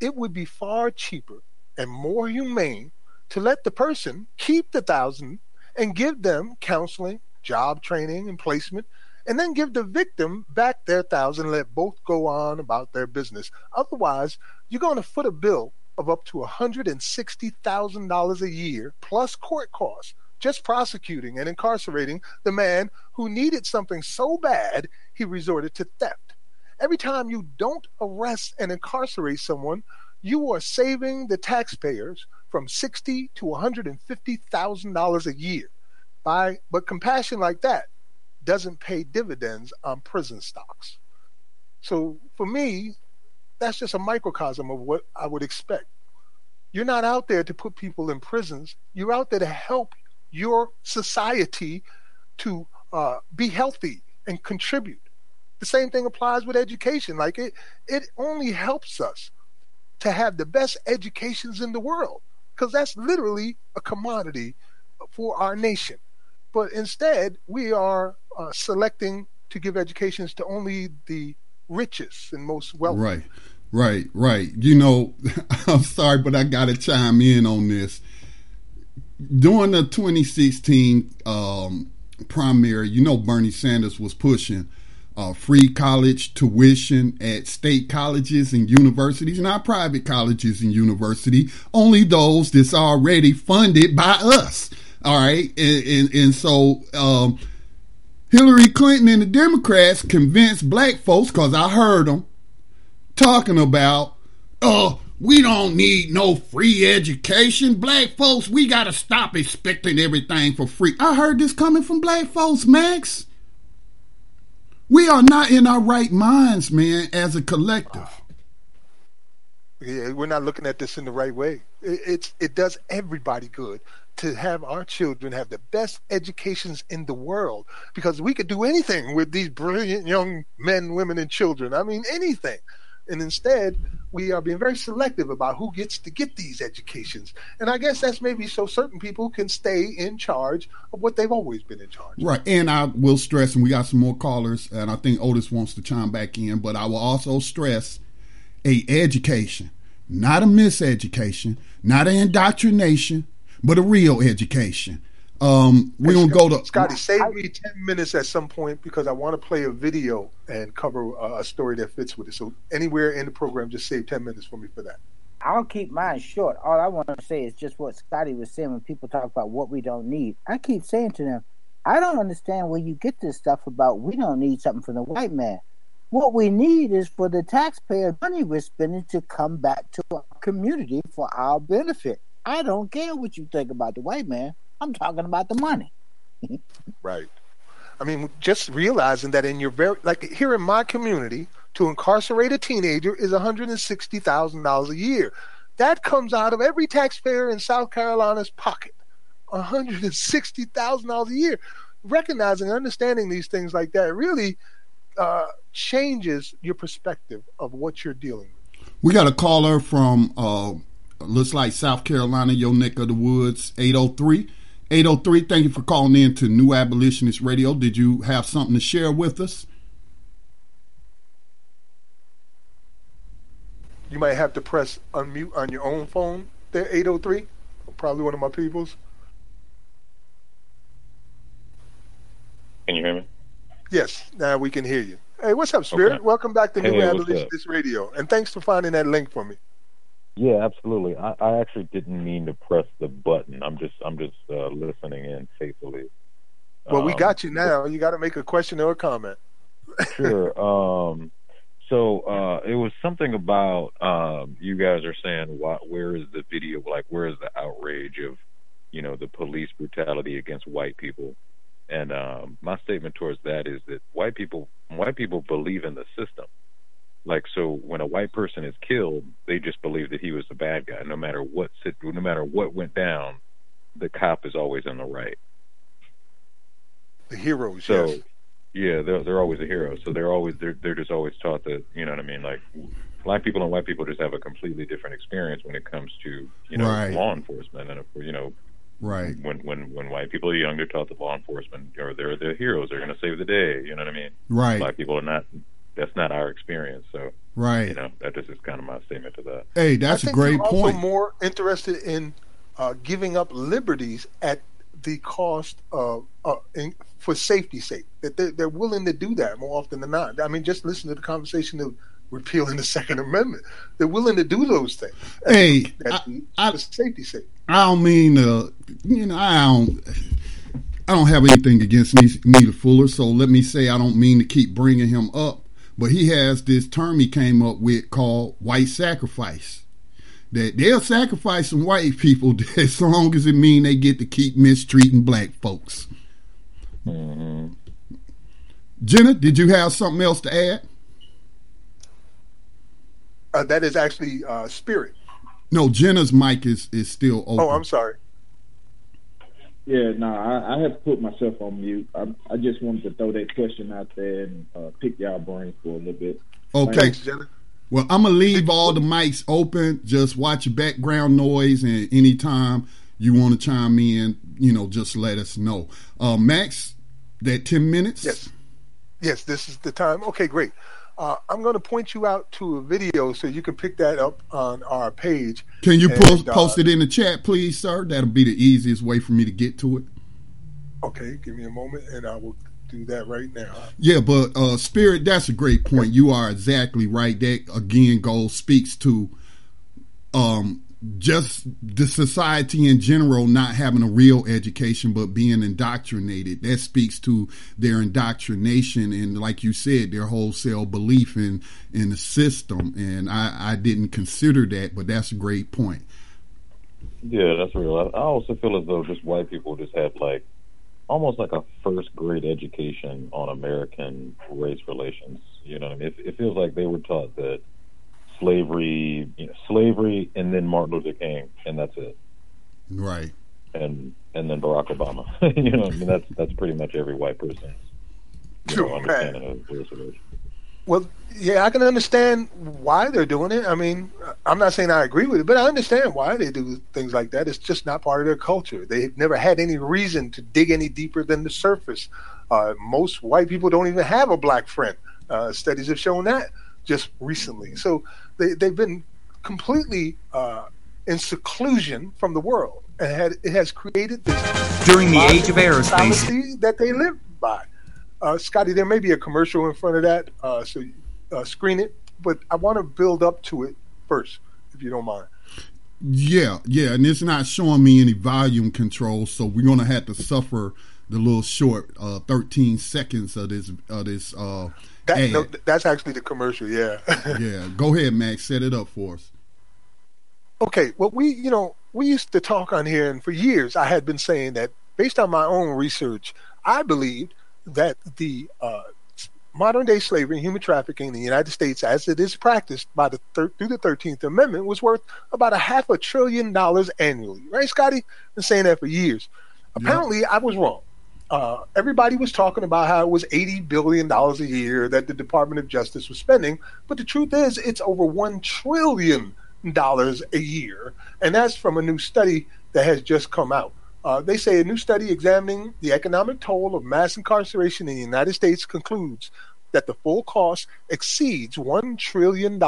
it would be far cheaper and more humane to let the person keep the thousand and give them counseling, job training, and placement, and then give the victim back their thousand and let both go on about their business. Otherwise, you're going to foot a bill of up to $160,000 a year plus court costs just prosecuting and incarcerating the man who needed something so bad he resorted to theft. Every time you don't arrest and incarcerate someone, you are saving the taxpayers from sixty to one hundred and fifty thousand dollars a year. By but compassion like that doesn't pay dividends on prison stocks. So for me, that's just a microcosm of what I would expect. You're not out there to put people in prisons. You're out there to help your society to uh, be healthy and contribute. The same thing applies with education. Like it, it only helps us to have the best educations in the world because that's literally a commodity for our nation. But instead, we are uh, selecting to give educations to only the richest and most wealthy. Right, right, right. You know, I'm sorry, but I got to chime in on this. During the 2016 um, primary, you know, Bernie Sanders was pushing uh, free college tuition at state colleges and universities, not private colleges and university, only those that's already funded by us. All right, and and, and so um, Hillary Clinton and the Democrats convinced black folks, because I heard them talking about, oh, we don't need no free education. Black folks, we got to stop expecting everything for free. I heard this coming from black folks, Max. We are not in our right minds, man, as a collective. Yeah, we're not looking at this in the right way. It, it's it does everybody good to have our children have the best educations in the world because we could do anything with these brilliant young men, women, and children. I mean, anything. And instead, we are being very selective about who gets to get these educations. And I guess that's maybe so certain people can stay in charge of what they've always been in charge. Of. Right. And I will stress, and we got some more callers, and I think Otis wants to chime back in, but I will also stress a education, not a miseducation, not an indoctrination, but a real education. Um, we're gonna go to Scotty. Save me ten minutes at some point because I want to play a video and cover a, a story that fits with it. So anywhere in the program, just save ten minutes for me for that. I'll keep mine short. All I want to say is just what Scotty was saying when people talk about what we don't need. I keep saying to them, I don't understand where you get this stuff about we don't need something from the white man. What we need is for the taxpayer money we're spending to come back to our community for our benefit. I don't care what you think about the white man. I'm talking about the money. right. I mean, just realizing that in your very, like here in my community, to incarcerate a teenager is $160,000 a year. That comes out of every taxpayer in South Carolina's pocket. $160,000 a year. Recognizing and understanding these things like that really uh, changes your perspective of what you're dealing with. We got a caller from uh, looks like South Carolina, your neck of the woods, 803. 803, thank you for calling in to New Abolitionist Radio. Did you have something to share with us? You might have to press unmute on your own phone there, 803. Probably one of my people's. Can you hear me? Yes, now we can hear you. Hey, what's up, Spirit? Okay. Welcome back to hey, New Abolitionist Radio. And thanks for finding that link for me. Yeah, absolutely. I, I actually didn't mean to press the button. I'm just I'm just uh, listening in faithfully. Well, um, we got you now. You got to make a question or a comment. sure. Um, so uh, it was something about um, you guys are saying, what, where is the video? Like, where is the outrage of, you know, the police brutality against white people? And um, my statement towards that is that white people, white people believe in the system. Like so, when a white person is killed, they just believe that he was the bad guy. No matter what, no matter what went down, the cop is always in the right. The heroes. So, yes. yeah, they're they're always a hero. So they're always they're they're just always taught that you know what I mean. Like black people and white people just have a completely different experience when it comes to you know right. law enforcement and you know Right. When when when white people are young, they're taught that law enforcement or they're the heroes. They're going to save the day. You know what I mean? Right. Black people are not that's not our experience. So right, you know, that just is kind of my statement to that. Hey, that's a great point. Also more interested in uh, giving up liberties at the cost of uh, in, for safety's sake. That they're, they're willing to do that more often than not. I mean, just listen to the conversation of repealing the Second Amendment. They're willing to do those things. Hey, at, I, for safety's sake. I don't mean, uh, you know, I don't. I don't have anything against Neely Fuller, so let me say I don't mean to keep bringing him up but he has this term he came up with called white sacrifice. That they'll sacrifice some white people as long as it mean they get to keep mistreating black folks. Mm-hmm. Jenna, did you have something else to add? Uh, that is actually uh, Spirit. No, Jenna's mic is is still open. Oh, I'm sorry. Yeah, no, I, I have to put myself on mute. I, I just wanted to throw that question out there and uh, pick y'all brains for a little bit. Okay. Thanks, Well, I'm gonna leave all the mics open. Just watch your background noise, and anytime you want to chime in, you know, just let us know. Uh, Max, that ten minutes. Yes. Yes, this is the time. Okay, great. Uh, I'm going to point you out to a video so you can pick that up on our page. Can you And, post uh, post it in the chat, please, sir? That'll be the easiest way for me to get to it. Okay, give me a moment and I will do that right now. Yeah, but uh, Spirit, that's a great point. You are exactly right. That again goes speaks to um, just the society in general not having a real education but being indoctrinated. That speaks to their indoctrination and, like you said, their wholesale belief in in the system. And I, I didn't consider that, but that's a great point. Yeah, that's real. I, also feel as though just white people just had like almost like a first grade education on American race relations. You know what I mean? It, it feels like they were taught that slavery, you know, slavery, and then Martin Luther King, and that's it. Right. And and then Barack Obama. you know, I mean that's that's pretty much every white person. you know, True, understanding of race. Well, yeah, I can understand why they're doing it. I mean, I'm not saying I agree with it, but I understand why they do things like that. It's just not part of their culture. They've never had any reason to dig any deeper than the surface. Uh, most white people don't even have a black friend. Uh, studies have shown that just recently. So they, they've been completely uh, in seclusion from the world, and had, it has created this During the age of aerospace, that they live by. Uh, Scotty, there may be a commercial in front of that, uh, so uh, screen it. But I want to build up to it first, if you don't mind. Yeah, yeah, and it's not showing me any volume control, so we're gonna have to suffer the little short uh, 13 seconds of this of this uh, That, no, that's actually the commercial, yeah. yeah, go ahead, Max, set it up for us. okay, well, we, you know, we used to talk on here, and for years I had been saying that based on my own research, I believed that the uh, modern day slavery and human trafficking in the United States, as it is practiced by the thir- through the Thirteenth Amendment, was worth about a half a trillion dollars annually. Right, Scotty? Been saying that for years. Apparently, I was wrong. Uh, everybody was talking about how it was eighty billion dollars a year that the Department of Justice was spending, but the truth is, it's over one trillion dollars a year, and that's from a new study that has just come out. Uh, they say a new study examining the economic toll of mass incarceration in the United States concludes that the full cost exceeds $1 trillion,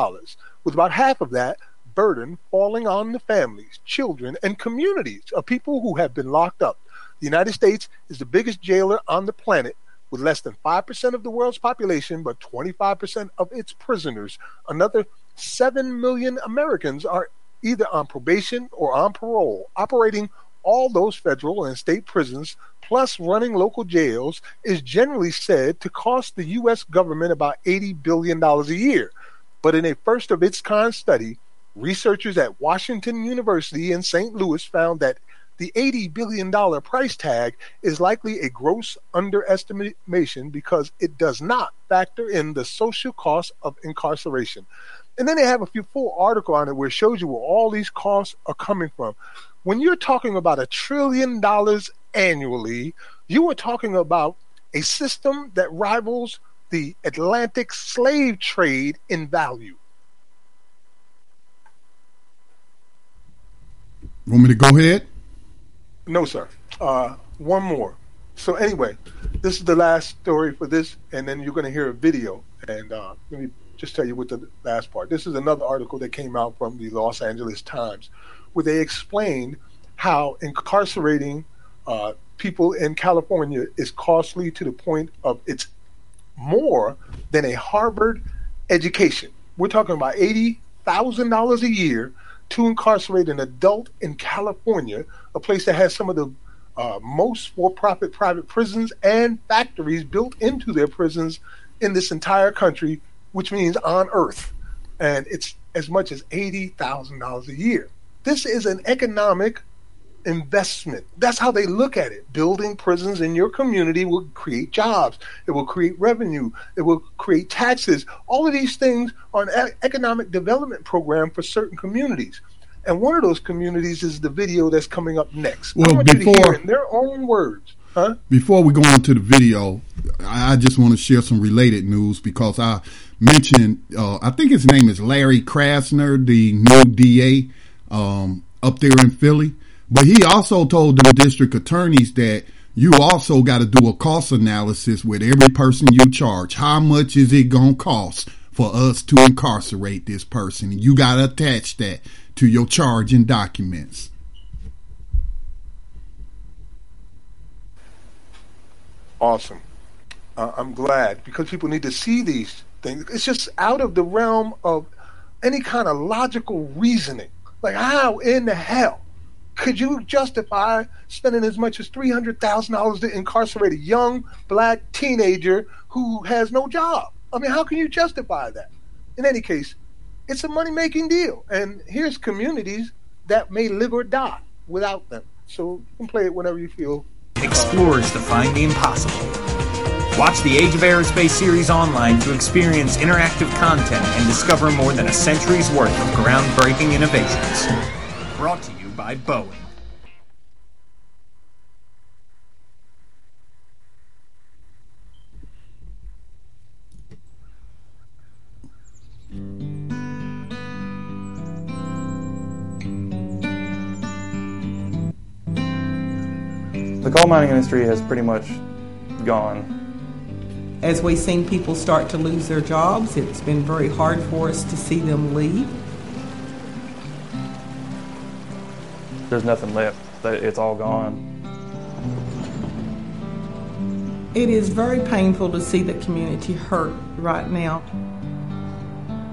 with about half of that burden falling on the families, children, and communities of people who have been locked up. The United States is the biggest jailer on the planet, with less than 5% of the world's population, but 25% of its prisoners. Another 7 million Americans are either on probation or on parole, operating all those federal and state prisons, plus running local jails, is generally said to cost the U.S. government about $80 billion a year. But in a first of its kind study, researchers at Washington University in St. Louis found that the $80 billion price tag is likely a gross underestimation because it does not factor in the social cost of incarceration. And then they have a few full article on it where it shows you where all these costs are coming from. When you're talking about a trillion dollars annually, you are talking about a system that rivals the Atlantic slave trade in value. Want me to go ahead? No, sir. Uh, one more. So anyway, this is the last story for this, and then you're going to hear a video. And uh, let me just tell you what the last part. This is another article that came out from the Los Angeles Times, where they explained how incarcerating uh, people in California is costly to the point of it's more than a Harvard education. We're talking about eighty thousand dollars a year to incarcerate an adult in California, a place that has some of the uh, most for-profit private prisons and factories built into their prisons in this entire country, which means on Earth, and it's as much as eighty thousand dollars a year. This is an economic investment. That's how they look at it. Building prisons in your community will create jobs. It will create revenue. It will create taxes. All of these things are an economic development program for certain communities. And one of those communities is the video that's coming up next. Well, before in their own words. Huh? Before we go on to the video, I just want to share some related news because I mentioned, uh, I think his name is Larry Krasner, the new DA um, up there in Philly. But he also told the district attorneys that you also got to do a cost analysis with every person you charge. How much is it going to cost for us to incarcerate this person? You got to attach that to your charging documents. Awesome. Uh, I'm glad because people need to see these things. It's just out of the realm of any kind of logical reasoning. Like, how in the hell could you justify spending as much as $300,000 to incarcerate a young black teenager who has no job? I mean, how can you justify that? In any case, it's a money making deal. And here's communities that may live or die without them. So you can play it whenever you feel. Explorers define the impossible. Watch the Age of Aerospace series online to experience interactive content and discover more than a century's worth of groundbreaking innovations. Brought to you by Boeing. The coal mining industry has pretty much gone. As we've seen people start to lose their jobs, it's been very hard for us to see them leave. There's nothing left. It's all gone. It is very painful to see the community hurt right now.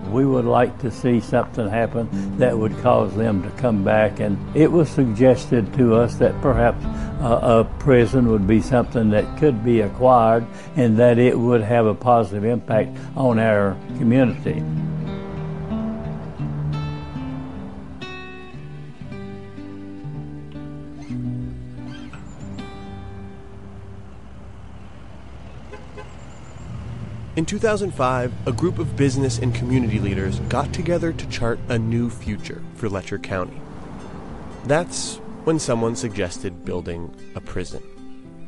We would like to see something happen that would cause them to come back. And it was suggested to us that perhaps a prison would be something that could be acquired and that it would have a positive impact on our community. In 2005, a group of business and community leaders got together to chart a new future for Letcher County. That's when someone suggested building a prison.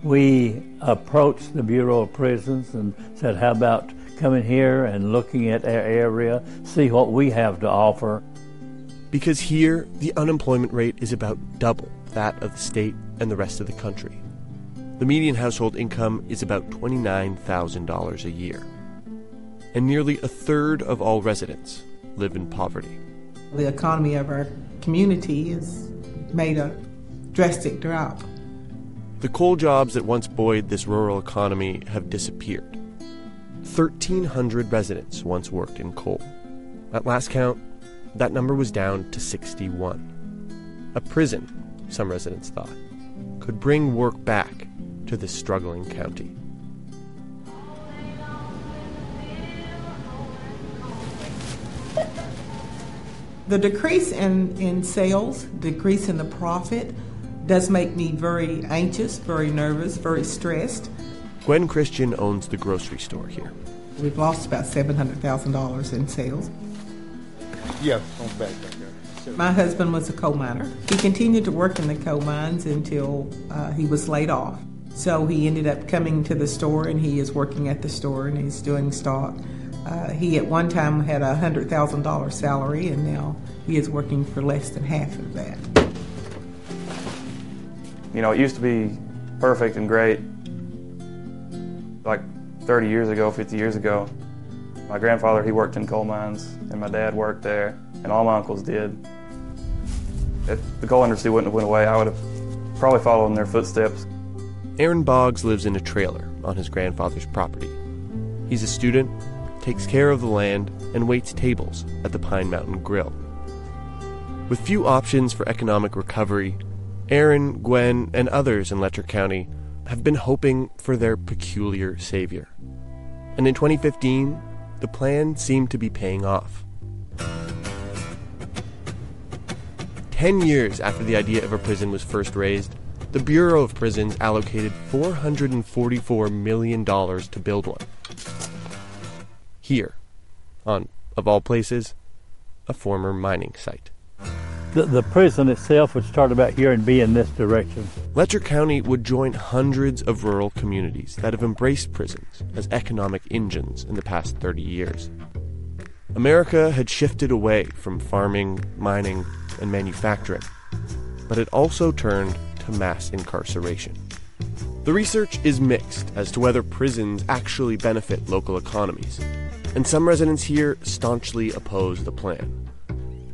We approached the Bureau of Prisons and said, How about coming here and looking at our area, see what we have to offer? Because here, the unemployment rate is about double that of the state and the rest of the country. The median household income is about $29,000 a year and nearly a third of all residents live in poverty. The economy of our community has made a drastic drop. The coal jobs that once buoyed this rural economy have disappeared. 1,300 residents once worked in coal. At last count, that number was down to 61. A prison, some residents thought, could bring work back to this struggling county. The decrease in, in sales, decrease in the profit, does make me very anxious, very nervous, very stressed. Gwen Christian owns the grocery store here. We've lost about $700,000 in sales. Yeah, on back My husband was a coal miner. He continued to work in the coal mines until uh, he was laid off. So he ended up coming to the store and he is working at the store and he's doing stock. Uh, he at one time had a hundred thousand dollar salary, and now he is working for less than half of that. You know, it used to be perfect and great. Like 30 years ago, 50 years ago, my grandfather he worked in coal mines, and my dad worked there, and all my uncles did. If the coal industry wouldn't have went away, I would have probably followed in their footsteps. Aaron Boggs lives in a trailer on his grandfather's property. He's a student takes care of the land, and waits tables at the Pine Mountain Grill. With few options for economic recovery, Aaron, Gwen, and others in Letcher County have been hoping for their peculiar savior. And in 2015, the plan seemed to be paying off. Ten years after the idea of a prison was first raised, the Bureau of Prisons allocated $444 million to build one. Here, on, of all places, a former mining site. The, the prison itself would start about here and be in this direction. Letcher County would join hundreds of rural communities that have embraced prisons as economic engines in the past 30 years. America had shifted away from farming, mining, and manufacturing, but it also turned to mass incarceration. The research is mixed as to whether prisons actually benefit local economies, and some residents here staunchly oppose the plan.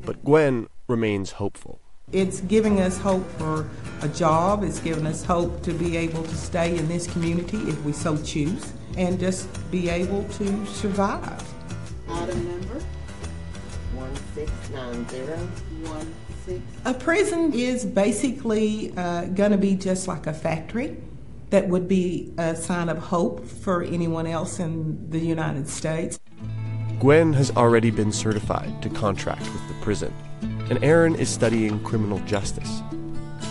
But Gwen remains hopeful. It's giving us hope for a job. It's giving us hope to be able to stay in this community if we so choose and just be able to survive. Item number 169016. A prison is basically uh, going to be just like a factory that would be a sign of hope for anyone else in the United States. Gwen has already been certified to contract with the prison, and Aaron is studying criminal justice.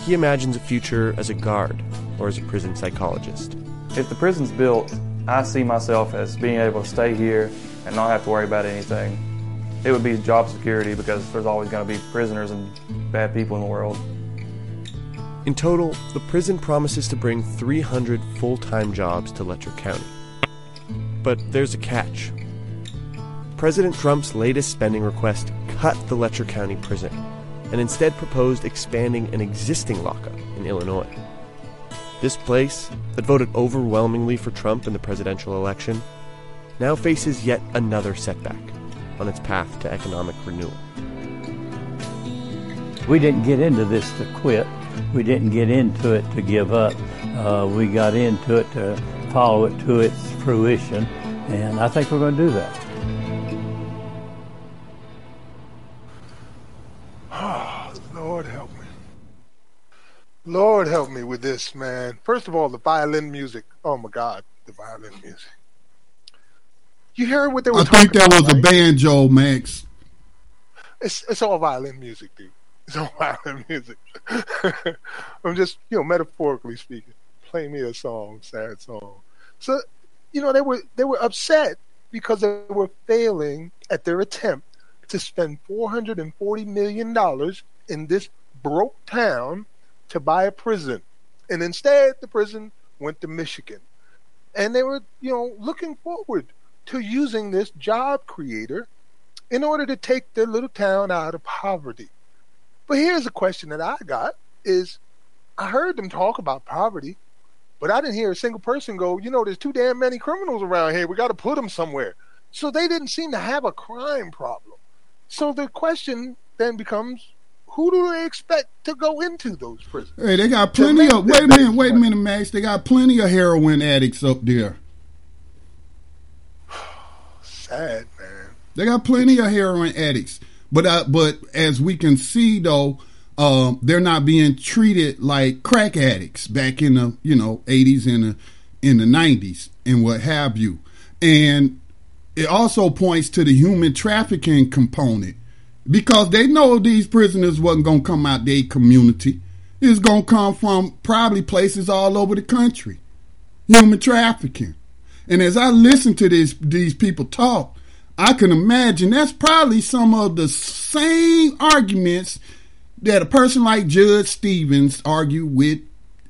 He imagines a future as a guard or as a prison psychologist. If the prison's built, I see myself as being able to stay here and not have to worry about anything. It would be job security because there's always going to be prisoners and bad people in the world. In total, the prison promises to bring 300 full time jobs to Letcher County. But there's a catch. President Trump's latest spending request cut the Letcher County prison and instead proposed expanding an existing lockup in Illinois. This place, that voted overwhelmingly for Trump in the presidential election, now faces yet another setback on its path to economic renewal. We didn't get into this to quit. We didn't get into it to give up. Uh, we got into it to follow it to its fruition, and I think we're going to do that. Oh, Lord help me. Lord help me with this, man. First of all, the violin music. Oh my God, the violin music. You heard what they were I talking think that about, was a banjo, Max. It's it's all violin music, dude. It's all violin music. I'm just, you know, metaphorically speaking. Play me a song, sad song. So, you know, they were they were upset because they were failing at their attempt to spend 440 million dollars in this broke town to buy a prison, and instead the prison went to Michigan, and they were, you know, looking forward to using this job creator in order to take their little town out of poverty. But here's a question that I got is I heard them talk about poverty, but I didn't hear a single person go, you know, there's too damn many criminals around here. We got to put them somewhere. So they didn't seem to have a crime problem. So the question then becomes who do they expect to go into those prisons? Hey, they got plenty of. Wait a minute, wait a minute, Max. They got plenty of heroin addicts up there. Sad, man. They got plenty of heroin addicts, but uh, but as we can see though, um, they're not being treated like crack addicts back in the you know eighties and the in the nineties and what have you, and it also points to the human trafficking component because they know these prisoners wasn't gonna come out their community. It's gonna come from probably places all over the country. Human trafficking. And as I listen to these these people talk, I can imagine that's probably some of the same arguments that a person like Judge Stevens argued with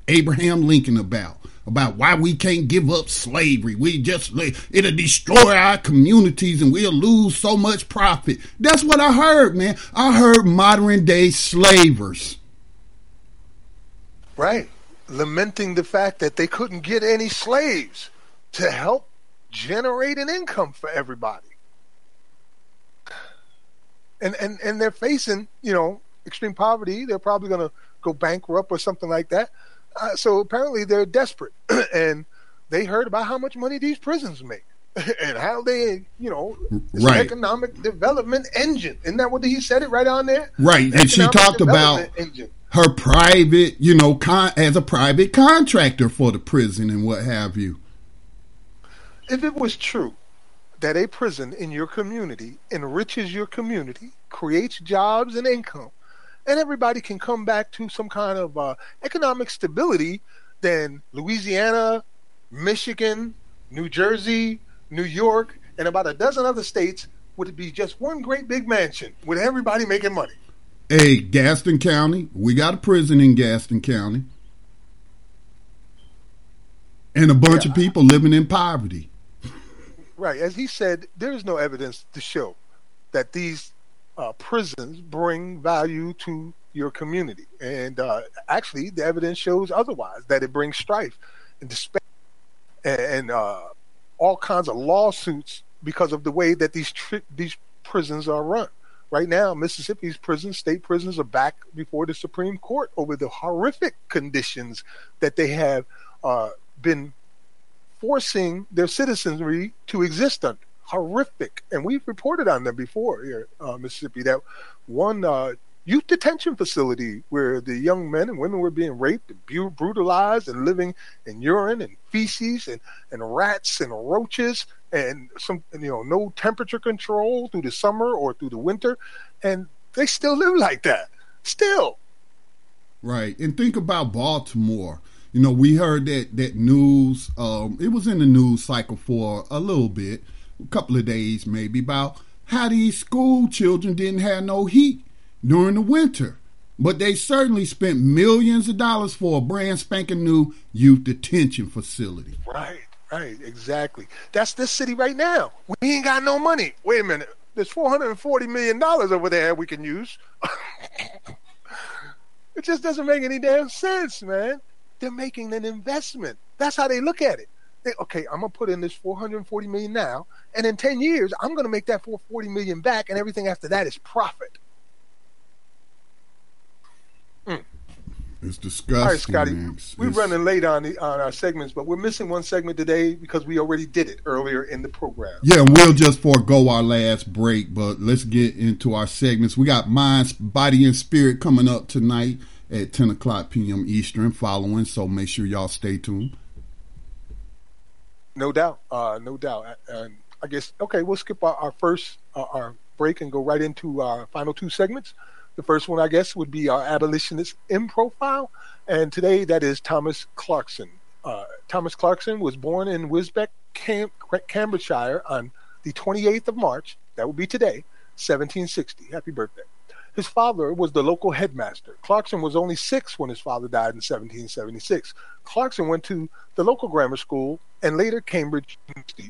Abraham Lincoln about about why we can't give up slavery. We just it'll destroy our communities and we'll lose so much profit. That's what I heard, man. I heard modern day slavers. Right. Lamenting the fact that they couldn't get any slaves to help generate an income for everybody. And and and they're facing, you know, extreme poverty. They're probably going to go bankrupt or something like that. Uh, so apparently they're desperate, and they heard about how much money these prisons make and how they, you know, it's Right. an economic development engine. Isn't that what he said it right on there? Right. And she talked about engine. her private, you know, con- as a private contractor for the prison and what have you. if it was true that a prison in your community enriches your community, creates jobs and income, and everybody can come back to some kind of uh, economic stability, then Louisiana, Michigan, New Jersey, New York, and about a dozen other states would be just one great big mansion with everybody making money. Hey, Gaston County, we got a prison in Gaston County. And a bunch yeah. of people living in poverty. Right. As he said, there is no evidence to show that these uh, prisons bring value to your community. And uh, actually, the evidence shows otherwise that it brings strife and despair and, uh, all kinds of lawsuits because of the way that these tri- these prisons are run. Right now, Mississippi's prisons, state prisons, are back before the Supreme Court over the horrific conditions that they have uh, been forcing their citizenry to exist under. Horrific, and we've reported on them before here, uh, Mississippi. That one uh, youth detention facility where the young men and women were being raped and brutalized and living in urine and feces and, and rats and roaches and some you know no temperature control through the summer or through the winter and they still live like that still right and think about baltimore you know, we heard that that news. Um, it was in the news cycle for a little bit, a couple of days maybe, about how these school children didn't have no heat during the winter. But they certainly spent millions of dollars for a brand spanking new youth detention facility. Right, right, exactly. That's this city right now. We ain't got no money. Wait a minute. There's $440 million over there we can use. it just doesn't make any damn sense, man they're making an investment. That's how they look at it. They, okay, I'm gonna put in this 440 million now, and in 10 years, I'm gonna make that 440 million back, and everything after that is profit. Mm. It's disgusting. All right, Scotty, we're running late on the, on our segments, but we're missing one segment today because we already did it earlier in the program. Yeah, and we'll just forego our last break, but let's get into our segments. We got Mind, Body, and Spirit coming up tonight at 10 o'clock p.m. Eastern following, so make sure y'all stay tuned. No doubt, uh, no doubt. And I guess, okay, we'll skip our, our first uh, our break and go right into our final two segments. The first one, I guess, would be our abolitionist in profile. And today that is Thomas Clarkson. Uh, Thomas Clarkson was born in Wisbech, Cam- Cambridgeshire on the 28th of March, that would be today, 1760. Happy birthday. His father was the local headmaster. Clarkson was only six when his father died in 1776. Clarkson went to the local grammar school and later Cambridge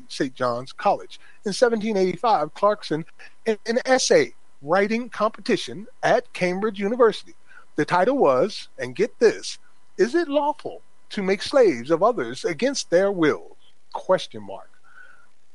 St. John's College. In 1785, Clarkson in an essay writing competition at Cambridge University. The title was, and get this, is it lawful to make slaves of others against their wills? Question mark.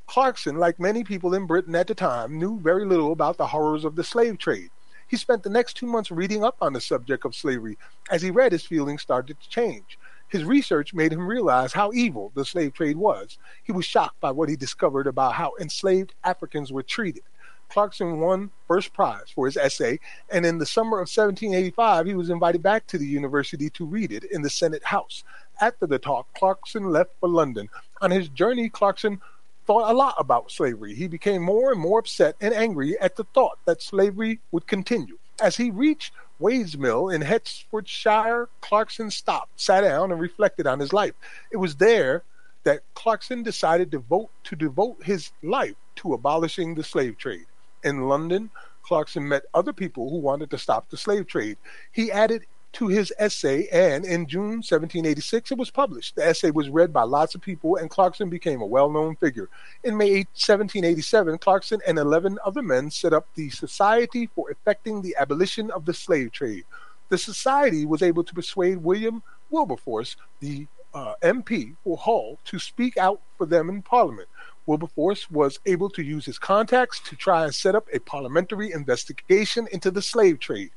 Clarkson, like many people in Britain at the time, knew very little about the horrors of the slave trade. He spent the next two months reading up on the subject of slavery. As he read, his feelings started to change. His research made him realize how evil the slave trade was. He was shocked by what he discovered about how enslaved Africans were treated. Clarkson won first prize for his essay, and in the summer of 1785, he was invited back to the university to read it in the Senate House. After the talk, Clarkson left for London. On his journey, Clarkson thought a lot about slavery. He became more and more upset and angry at the thought that slavery would continue. As he reached Wade's Mill in Hertfordshire, Clarkson stopped, sat down, and reflected on his life. It was there that Clarkson decided to vote to devote his life to abolishing the slave trade. In London, Clarkson met other people who wanted to stop the slave trade. He added to his essay, and in June 1786, it was published. The essay was read by lots of people, and Clarkson became a well known figure. In May 1787, Clarkson and 11 other men set up the Society for Effecting the Abolition of the Slave Trade. The society was able to persuade William Wilberforce, the uh, MP for Hull, to speak out for them in Parliament. Wilberforce was able to use his contacts to try and set up a parliamentary investigation into the slave trade.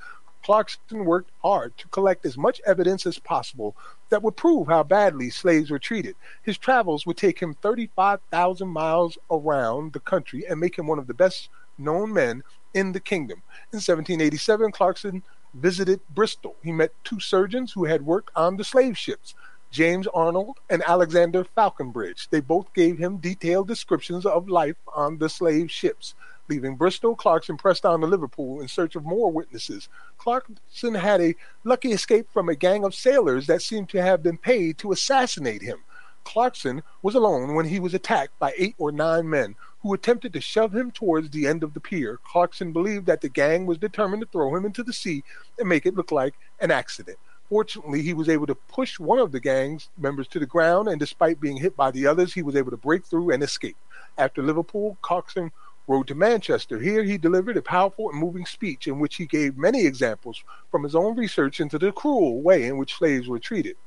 Clarkson worked hard to collect as much evidence as possible that would prove how badly slaves were treated. His travels would take him 35,000 miles around the country and make him one of the best known men in the kingdom. In 1787, Clarkson visited Bristol. He met two surgeons who had worked on the slave ships. James Arnold and Alexander Falconbridge. They both gave him detailed descriptions of life on the slave ships. Leaving Bristol, Clarkson pressed on to Liverpool in search of more witnesses. Clarkson had a lucky escape from a gang of sailors that seemed to have been paid to assassinate him. Clarkson was alone when he was attacked by eight or nine men who attempted to shove him towards the end of the pier. Clarkson believed that the gang was determined to throw him into the sea and make it look like an accident. Fortunately, he was able to push one of the gang's members to the ground, and despite being hit by the others, he was able to break through and escape. After Liverpool, Clarkson rode to Manchester. Here he delivered a powerful and moving speech in which he gave many examples from his own research into the cruel way in which slaves were treated.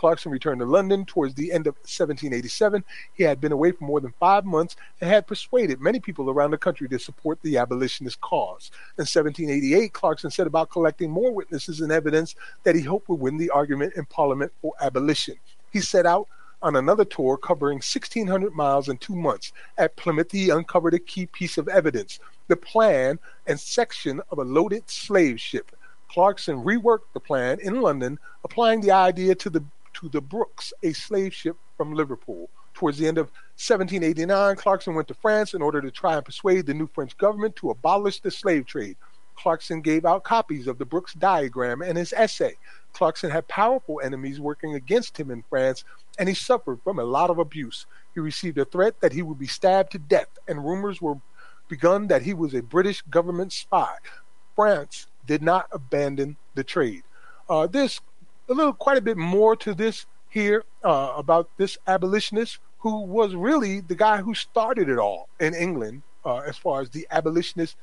Clarkson returned to London towards the end of 1787. He had been away for more than five months and had persuaded many people around the country to support the abolitionist cause. In 1788, Clarkson set about collecting more witnesses and evidence that he hoped would win the argument in Parliament for abolition. He set out on another tour covering 1,600 miles in two months. At Plymouth, he uncovered a key piece of evidence the plan and section of a loaded slave ship. Clarkson reworked the plan in London, applying the idea to the to the Brooks, a slave ship from Liverpool. Towards the end of 1789, Clarkson went to France in order to try and persuade the new French government to abolish the slave trade. Clarkson gave out copies of the Brooks diagram and his essay. Clarkson had powerful enemies working against him in France, and he suffered from a lot of abuse. He received a threat that he would be stabbed to death, and rumors were begun that he was a British government spy. France did not abandon the trade. Uh, there's a little, quite a bit more to this here uh, about this abolitionist who was really the guy who started it all in England uh, as far as the abolitionist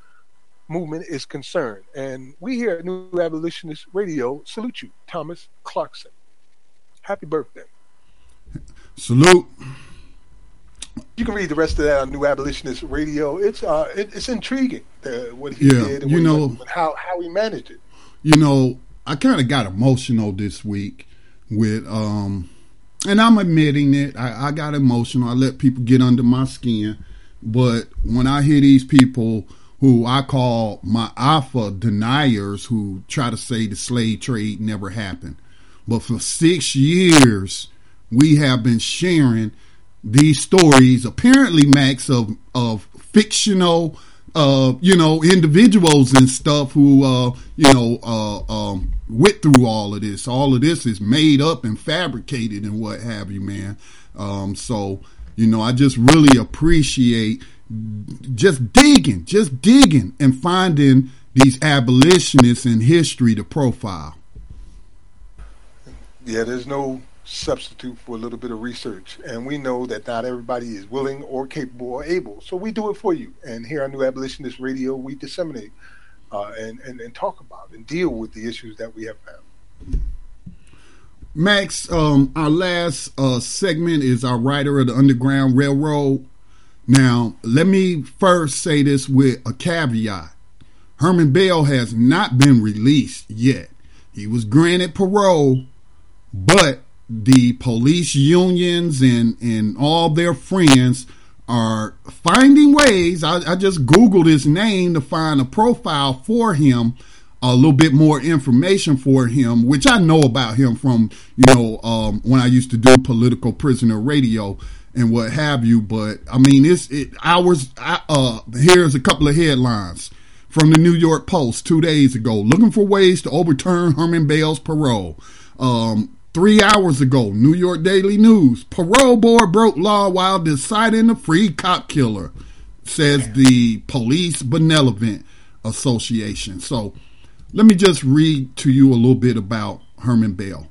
movement is concerned. And we here at New Abolitionist Radio salute you, Thomas Clarkson. Happy birthday. Salute. You can read the rest of that on New Abolitionist Radio. It's uh, it, it's intriguing the, what he Yeah, did and you know- how how he managed it. you know, I kind of got emotional this week with, um, and I'm admitting it. I, I got emotional. I let people get under my skin, but when I hear these people who I call my alpha deniers, who try to say the slave trade never happened, but for six years we have been sharing these stories, apparently, Max, of of fictional uh, you know, individuals and stuff who, uh, you know, uh, um, went through all of this. All of this is made up and fabricated and what have you, man. Um, so, you know, I just really appreciate just digging, just digging and finding these abolitionists in history to profile. Yeah, there's no substitute for a little bit of research. And we know that not everybody is willing or capable or able. So we do it for you. And here on New Abolitionist Radio, we disseminate uh, and, and, and talk about and deal with the issues that we have found. Max, um, our last uh, segment is our writer of the Underground Railroad. Now, let me first say this with a caveat. Herman Bell has not been released yet. He was granted parole, but the police unions and, and all their friends are finding ways. I, I just Googled his name to find a profile for him, a little bit more information for him, which I know about him from, you know, um, when I used to do political prisoner radio and what have you. But I mean, it's it hours. I, uh, here's a couple of headlines from the New York Post two days ago. Looking for ways to overturn Herman Bell's parole. Um, Three hours ago, New York Daily News, parole board broke law while deciding to free cop killer, says the Police Benevolent Association. So let me just read to you a little bit about Herman Bell.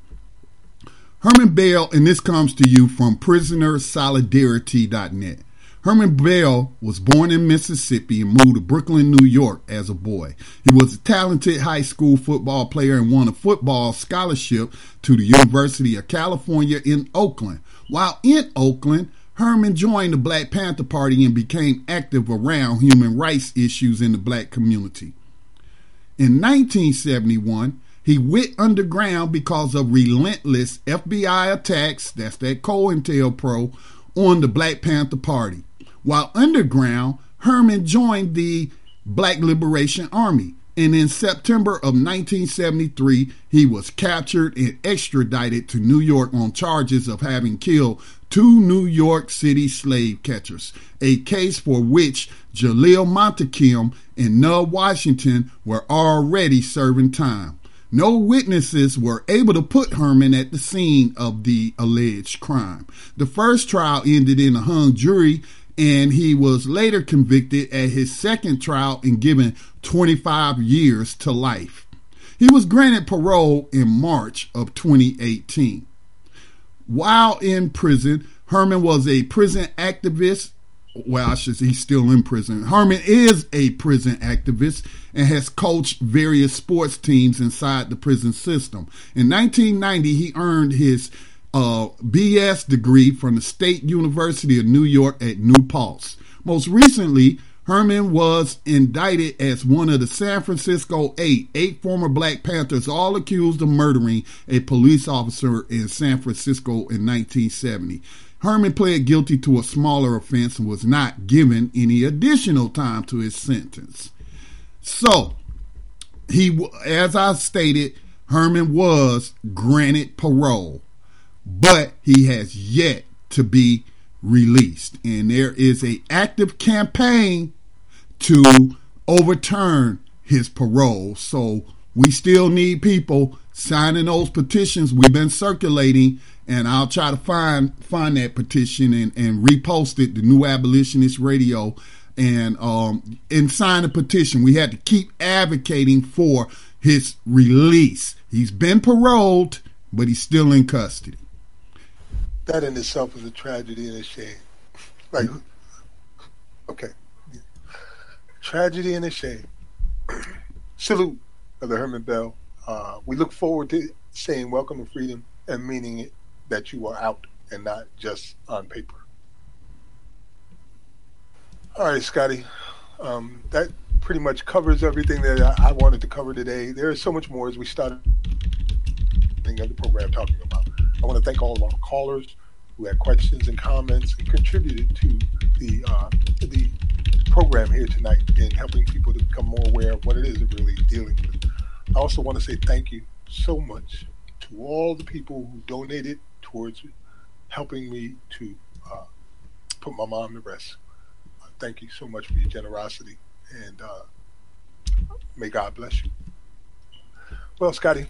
Herman Bell, and this comes to you from prisonersolidarity.net. Herman Bell was born in Mississippi and moved to Brooklyn, New York as a boy. He was a talented high school football player and won a football scholarship to the University of California in Oakland. While in Oakland, Herman joined the Black Panther Party and became active around human rights issues in the black community. In 1971, he went underground because of relentless FBI attacks, that's that COINTELPRO, on the Black Panther Party. While underground, Herman joined the Black Liberation Army, and in September of 1973, he was captured and extradited to New York on charges of having killed two New York City slave catchers, a case for which Jalil Muntaqim and Nuh Washington were already serving time. No witnesses were able to put Herman at the scene of the alleged crime. The first trial ended in a hung jury, and he was later convicted at his second trial and given 25 years to life. He was granted parole in March of 2018. While in prison, Herman was a prison activist. Well, I should say he's still in prison. Herman is a prison activist and has coached various sports teams inside the prison system. In 1990, he earned his uh, BS degree from the State University of New York at New Paltz. Most recently, Herman was indicted as one of the San Francisco Eight, eight former Black Panthers, all accused of murdering a police officer in San Francisco in 1970. Herman pled guilty to a smaller offense and was not given any additional time to his sentence. So, he, as I stated, Herman was granted parole, but he has yet to be released. And there is a active campaign to overturn his parole. So we still need people signing those petitions. We've been circulating, and I'll try to find find that petition and, and repost it. The New Abolitionist Radio and um, and sign a petition. We had to keep advocating for his release. He's been paroled, but he's still in custody. That in itself is a tragedy and a shame. Like, okay, tragedy and a shame. Salute, Brother Herman Bell. Uh, we look forward to saying welcome to freedom and meaning it that you are out and not just on paper. All right, Scotty. Um, that pretty much covers everything that I, I wanted to cover today. There is so much more as we started of the program talking about. I want to thank all of our callers who had questions and comments and contributed to the uh, the program here tonight in helping people to become more aware of what it is they're really dealing with. I also want to say thank you so much to all the people who donated towards helping me to uh, put my mom to rest thank you so much for your generosity, and uh, may God bless you. Well, Scotty,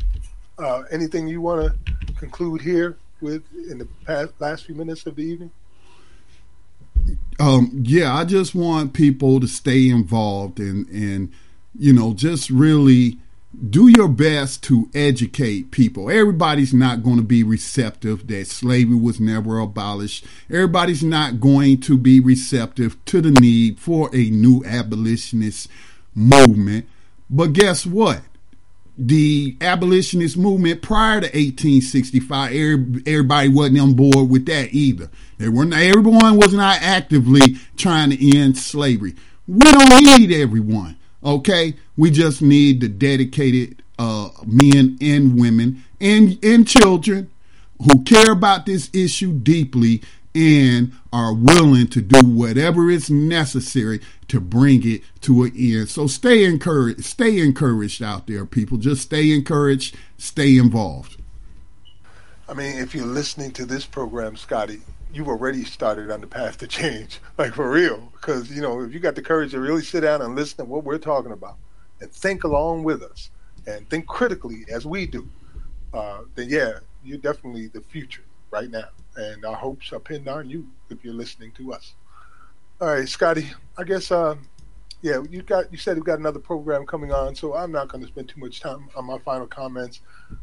uh, anything you want to conclude here with in the past, last few minutes of the evening? Um, yeah, I just want people to stay involved and and you know just really do your best to educate people. Everybody's not going to be receptive that slavery was never abolished. Everybody's not going to be receptive to the need for a new abolitionist movement. But guess what? The abolitionist movement prior to 1865, everybody wasn't on board with that either. They were not, everyone was not actively trying to end slavery. We don't need everyone. Okay, we just need the dedicated uh, men and women and and children who care about this issue deeply and are willing to do whatever is necessary to bring it to an end. So stay encouraged, stay encouraged out there, people. Just stay encouraged, stay involved. I mean, if you're listening to this program, Scotty, you've already started on the path to change, like for real. Because you know, if you got the courage to really sit down and listen to what we're talking about, and think along with us, and think critically as we do, uh, then yeah, you're definitely the future right now. And our hopes are pinned on you if you're listening to us. All right, Scotty. I guess uh, yeah, you got you said you've got another program coming on, so I'm not going to spend too much time on my final comments.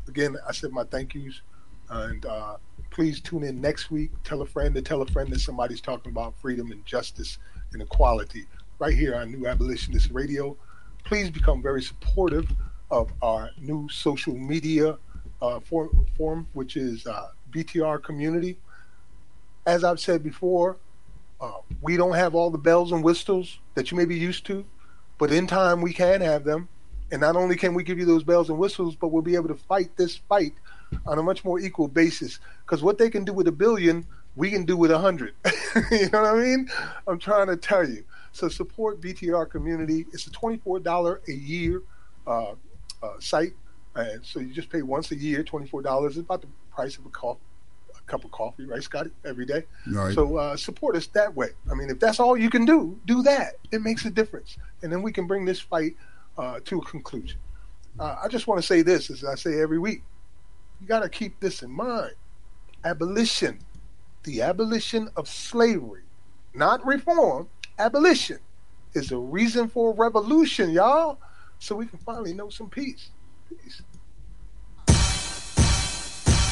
Again, I said my thank yous, and uh, please tune in next week. Tell a friend to tell a friend that somebody's talking about freedom and justice and equality right here on New Abolitionist Radio. Please become very supportive of our new social media uh, form, form, which is uh, BTR Community. As I've said before, uh, we don't have all the bells and whistles that you may be used to, but in time we can have them. And not only can we give you those bells and whistles, but we'll be able to fight this fight on a much more equal basis. Because what they can do with a billion, we can do with a hundred. you know what I mean? I'm trying to tell you. So support BTR community. It's a $24 a year uh, uh, site, and so you just pay once a year, twenty four dollars. It's about the price of a coffee, a cup of coffee, right, Scotty, every day. Right. So uh, support us that way. I mean, if that's all you can do, do that. It makes a difference, and then we can bring this fight uh, to a conclusion. Uh, I just want to say this, as I say every week, you got to keep this in mind. Abolition, the abolition of slavery, not reform, abolition is a reason for a revolution, y'all, so we can finally know some peace. Peace.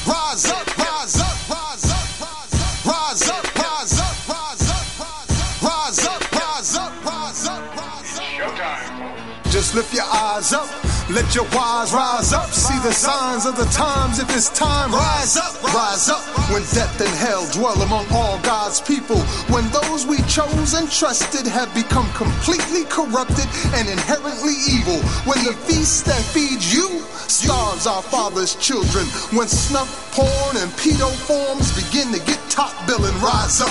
Rise up, rise up, rise up, rise up, rise up, rise up, rise up, rise up, rise up, rise up, rise up. Showtime. Just lift your eyes up. Let your wise rise up. See the signs of the times. If it's time, rise up, rise up. When death and hell dwell among all God's people. When those we chose and trusted have become completely corrupted and inherently evil. When the feast that feeds you starves our father's children. When snuff, porn, and pedo forms begin to get top billing, rise up.